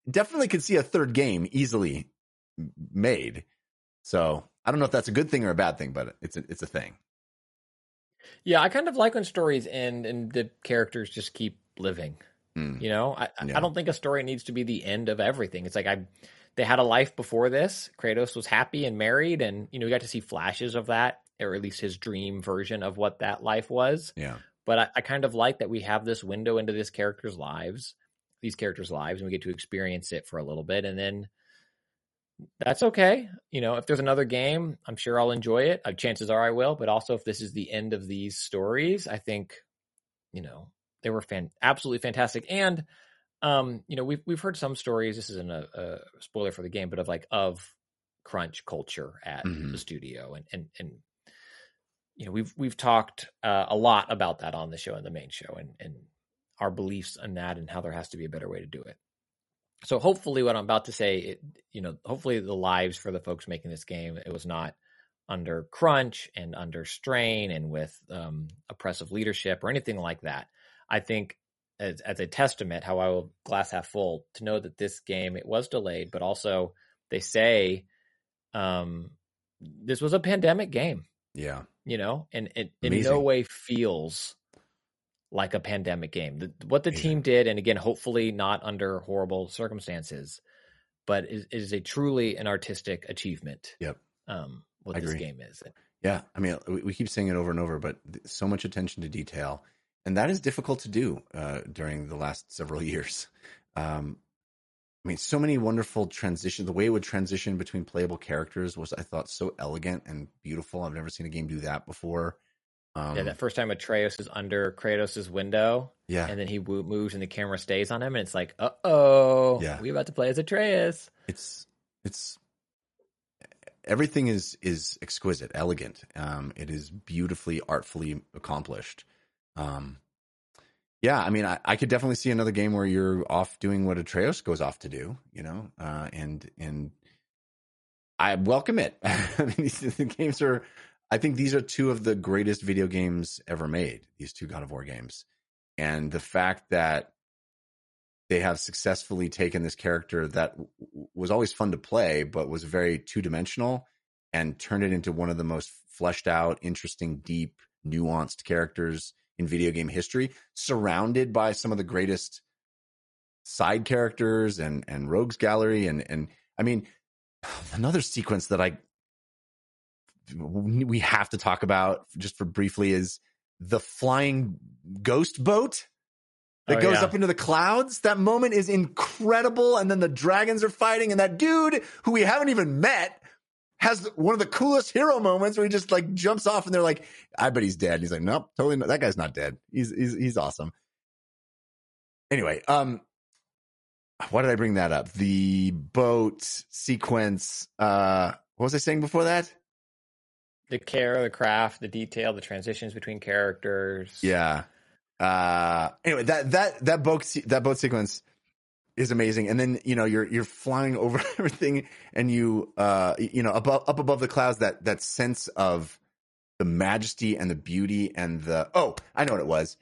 definitely could see a third game easily made. So I don't know if that's a good thing or a bad thing, but it's a, it's a thing.
Yeah, I kind of like when stories end and the characters just keep living. Mm. You know, I, yeah. I don't think a story needs to be the end of everything. It's like I they had a life before this. Kratos was happy and married, and you know we got to see flashes of that, or at least his dream version of what that life was.
Yeah.
But I, I kind of like that we have this window into this character's lives, these characters' lives, and we get to experience it for a little bit, and then that's okay. You know, if there's another game, I'm sure I'll enjoy it. Uh, chances are I will. But also, if this is the end of these stories, I think, you know, they were fan- absolutely fantastic. And, um, you know, we've we've heard some stories. This isn't a, a spoiler for the game, but of like of crunch culture at mm-hmm. the studio, and and and you know, we've we've talked uh, a lot about that on the show and the main show, and and our beliefs on that, and how there has to be a better way to do it so hopefully what i'm about to say it, you know hopefully the lives for the folks making this game it was not under crunch and under strain and with um, oppressive leadership or anything like that i think as, as a testament how i will glass half full to know that this game it was delayed but also they say um, this was a pandemic game
yeah
you know and it in no way feels like a pandemic game. The, what the team did, and again, hopefully not under horrible circumstances, but is, is a truly an artistic achievement.
Yep.
Um, what I this agree. game is.
Yeah, I mean, we, we, keep saying it over and over, but so much attention to detail, and that is difficult to do uh, during the last several [LAUGHS] years. Um, I mean, so many wonderful transitions. The way it would transition between playable characters was, I thought, so elegant and beautiful. I've never seen a game do that before.
Um, yeah, that first time Atreus is under Kratos' window.
Yeah.
And then he moves and the camera stays on him, and it's like, uh oh,
yeah.
we about to play as Atreus.
It's it's everything is is exquisite, elegant. Um, it is beautifully, artfully accomplished. Um, yeah, I mean, I, I could definitely see another game where you're off doing what Atreus goes off to do, you know, uh, and and I welcome it. [LAUGHS] I mean, these, the games are I think these are two of the greatest video games ever made, these two God of War games. And the fact that they have successfully taken this character that w- was always fun to play, but was very two dimensional and turned it into one of the most fleshed out, interesting, deep, nuanced characters in video game history, surrounded by some of the greatest side characters and, and rogues gallery. And, and I mean, [SIGHS] another sequence that I we have to talk about just for briefly is the flying ghost boat that oh, goes yeah. up into the clouds. That moment is incredible. And then the dragons are fighting, and that dude who we haven't even met has one of the coolest hero moments where he just like jumps off and they're like, I bet he's dead. he's like, nope, totally not. That guy's not dead. He's, he's, he's awesome. Anyway, um, why did I bring that up? The boat sequence. Uh, what was I saying before that?
the care, the craft, the detail, the transitions between characters.
Yeah. Uh, anyway, that that that boat that boat sequence is amazing. And then you know you're you're flying [LAUGHS] over everything, and you uh you know above up above the clouds that that sense of the majesty and the beauty and the oh I know what it was.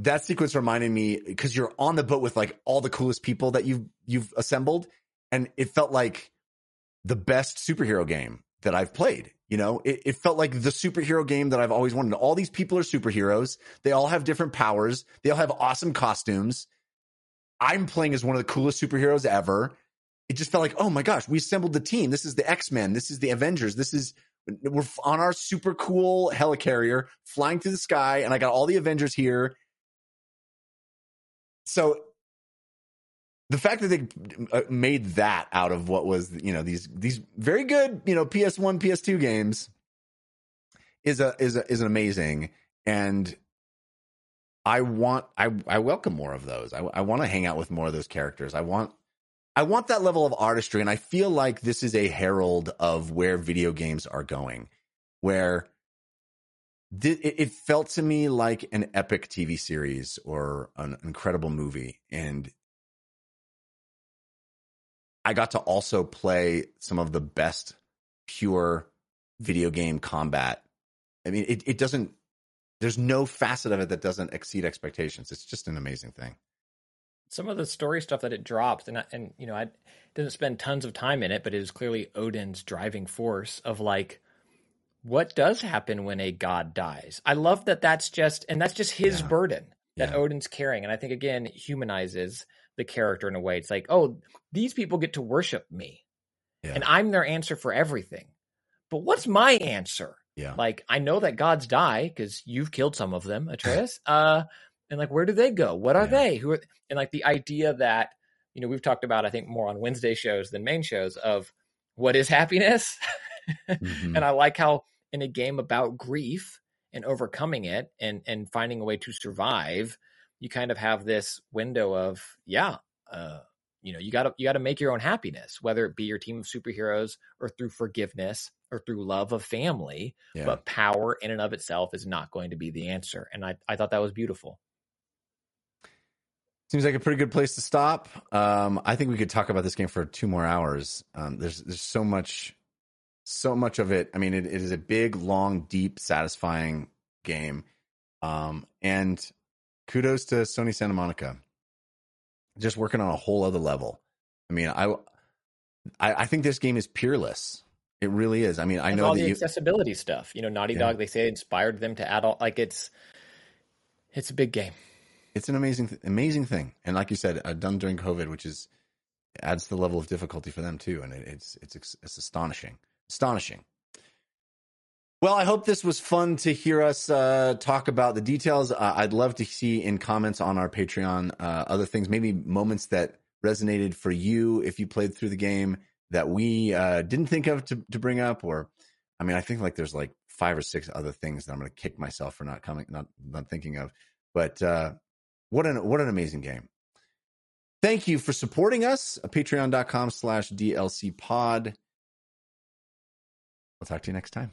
That sequence reminded me because you're on the boat with like all the coolest people that you've you've assembled, and it felt like the best superhero game that I've played. You know, it, it, felt like the superhero game that I've always wanted. All these people are superheroes. They all have different powers. They all have awesome costumes. I'm playing as one of the coolest superheroes ever. It just felt like, oh my gosh, we assembled the team. This is the X Men. This is the Avengers. This is we're on our super cool helicarrier flying through the sky, and I got all the Avengers here. So the fact that they uh, made that out of what was you know these these very good you know PS1 PS2 games is a is a, is an amazing and I want I I welcome more of those. I I want to hang out with more of those characters. I want I want that level of artistry and I feel like this is a herald of where video games are going where it, it felt to me like an epic TV series or an incredible movie, and I got to also play some of the best pure video game combat. I mean, it, it doesn't. There's no facet of it that doesn't exceed expectations. It's just an amazing thing.
Some of the story stuff that it drops, and I, and you know, I didn't spend tons of time in it, but it is clearly Odin's driving force of like what does happen when a god dies. I love that that's just and that's just his yeah. burden that yeah. Odin's carrying, and I think again humanizes the character in a way. It's like, oh, these people get to worship me, yeah. and I'm their answer for everything. But what's my answer?
Yeah,
like I know that gods die because you've killed some of them, Atreus. [LAUGHS] uh, and like, where do they go? What are they? Who are? And like the idea that you know we've talked about, I think more on Wednesday shows than main shows of what is happiness. [LAUGHS] mm-hmm. And I like how in a game about grief and overcoming it and and finding a way to survive, you kind of have this window of yeah, uh, you know, you got to you got to make your own happiness, whether it be your team of superheroes or through forgiveness or through love of family. Yeah. But power in and of itself is not going to be the answer, and I I thought that was beautiful.
Seems like a pretty good place to stop. Um, I think we could talk about this game for two more hours. Um, there's there's so much so much of it. I mean, it, it is a big, long, deep, satisfying game. Um, and kudos to Sony Santa Monica, just working on a whole other level. I mean, I, I, I think this game is peerless. It really is. I mean, I know
all
the
you, accessibility stuff. You know, Naughty yeah. Dog. They say inspired them to adult. Like it's, it's a big game.
It's an amazing, amazing thing. And like you said, uh, done during COVID, which is adds the level of difficulty for them too. And it, it's, it's it's astonishing. Astonishing. Well, I hope this was fun to hear us uh, talk about the details. Uh, I'd love to see in comments on our Patreon uh, other things, maybe moments that resonated for you if you played through the game that we uh, didn't think of to, to bring up. Or, I mean, I think like there's like five or six other things that I'm going to kick myself for not coming, not not thinking of. But uh, what an what an amazing game! Thank you for supporting us. Patreon.com/slash DLC Pod. We'll talk to you next time.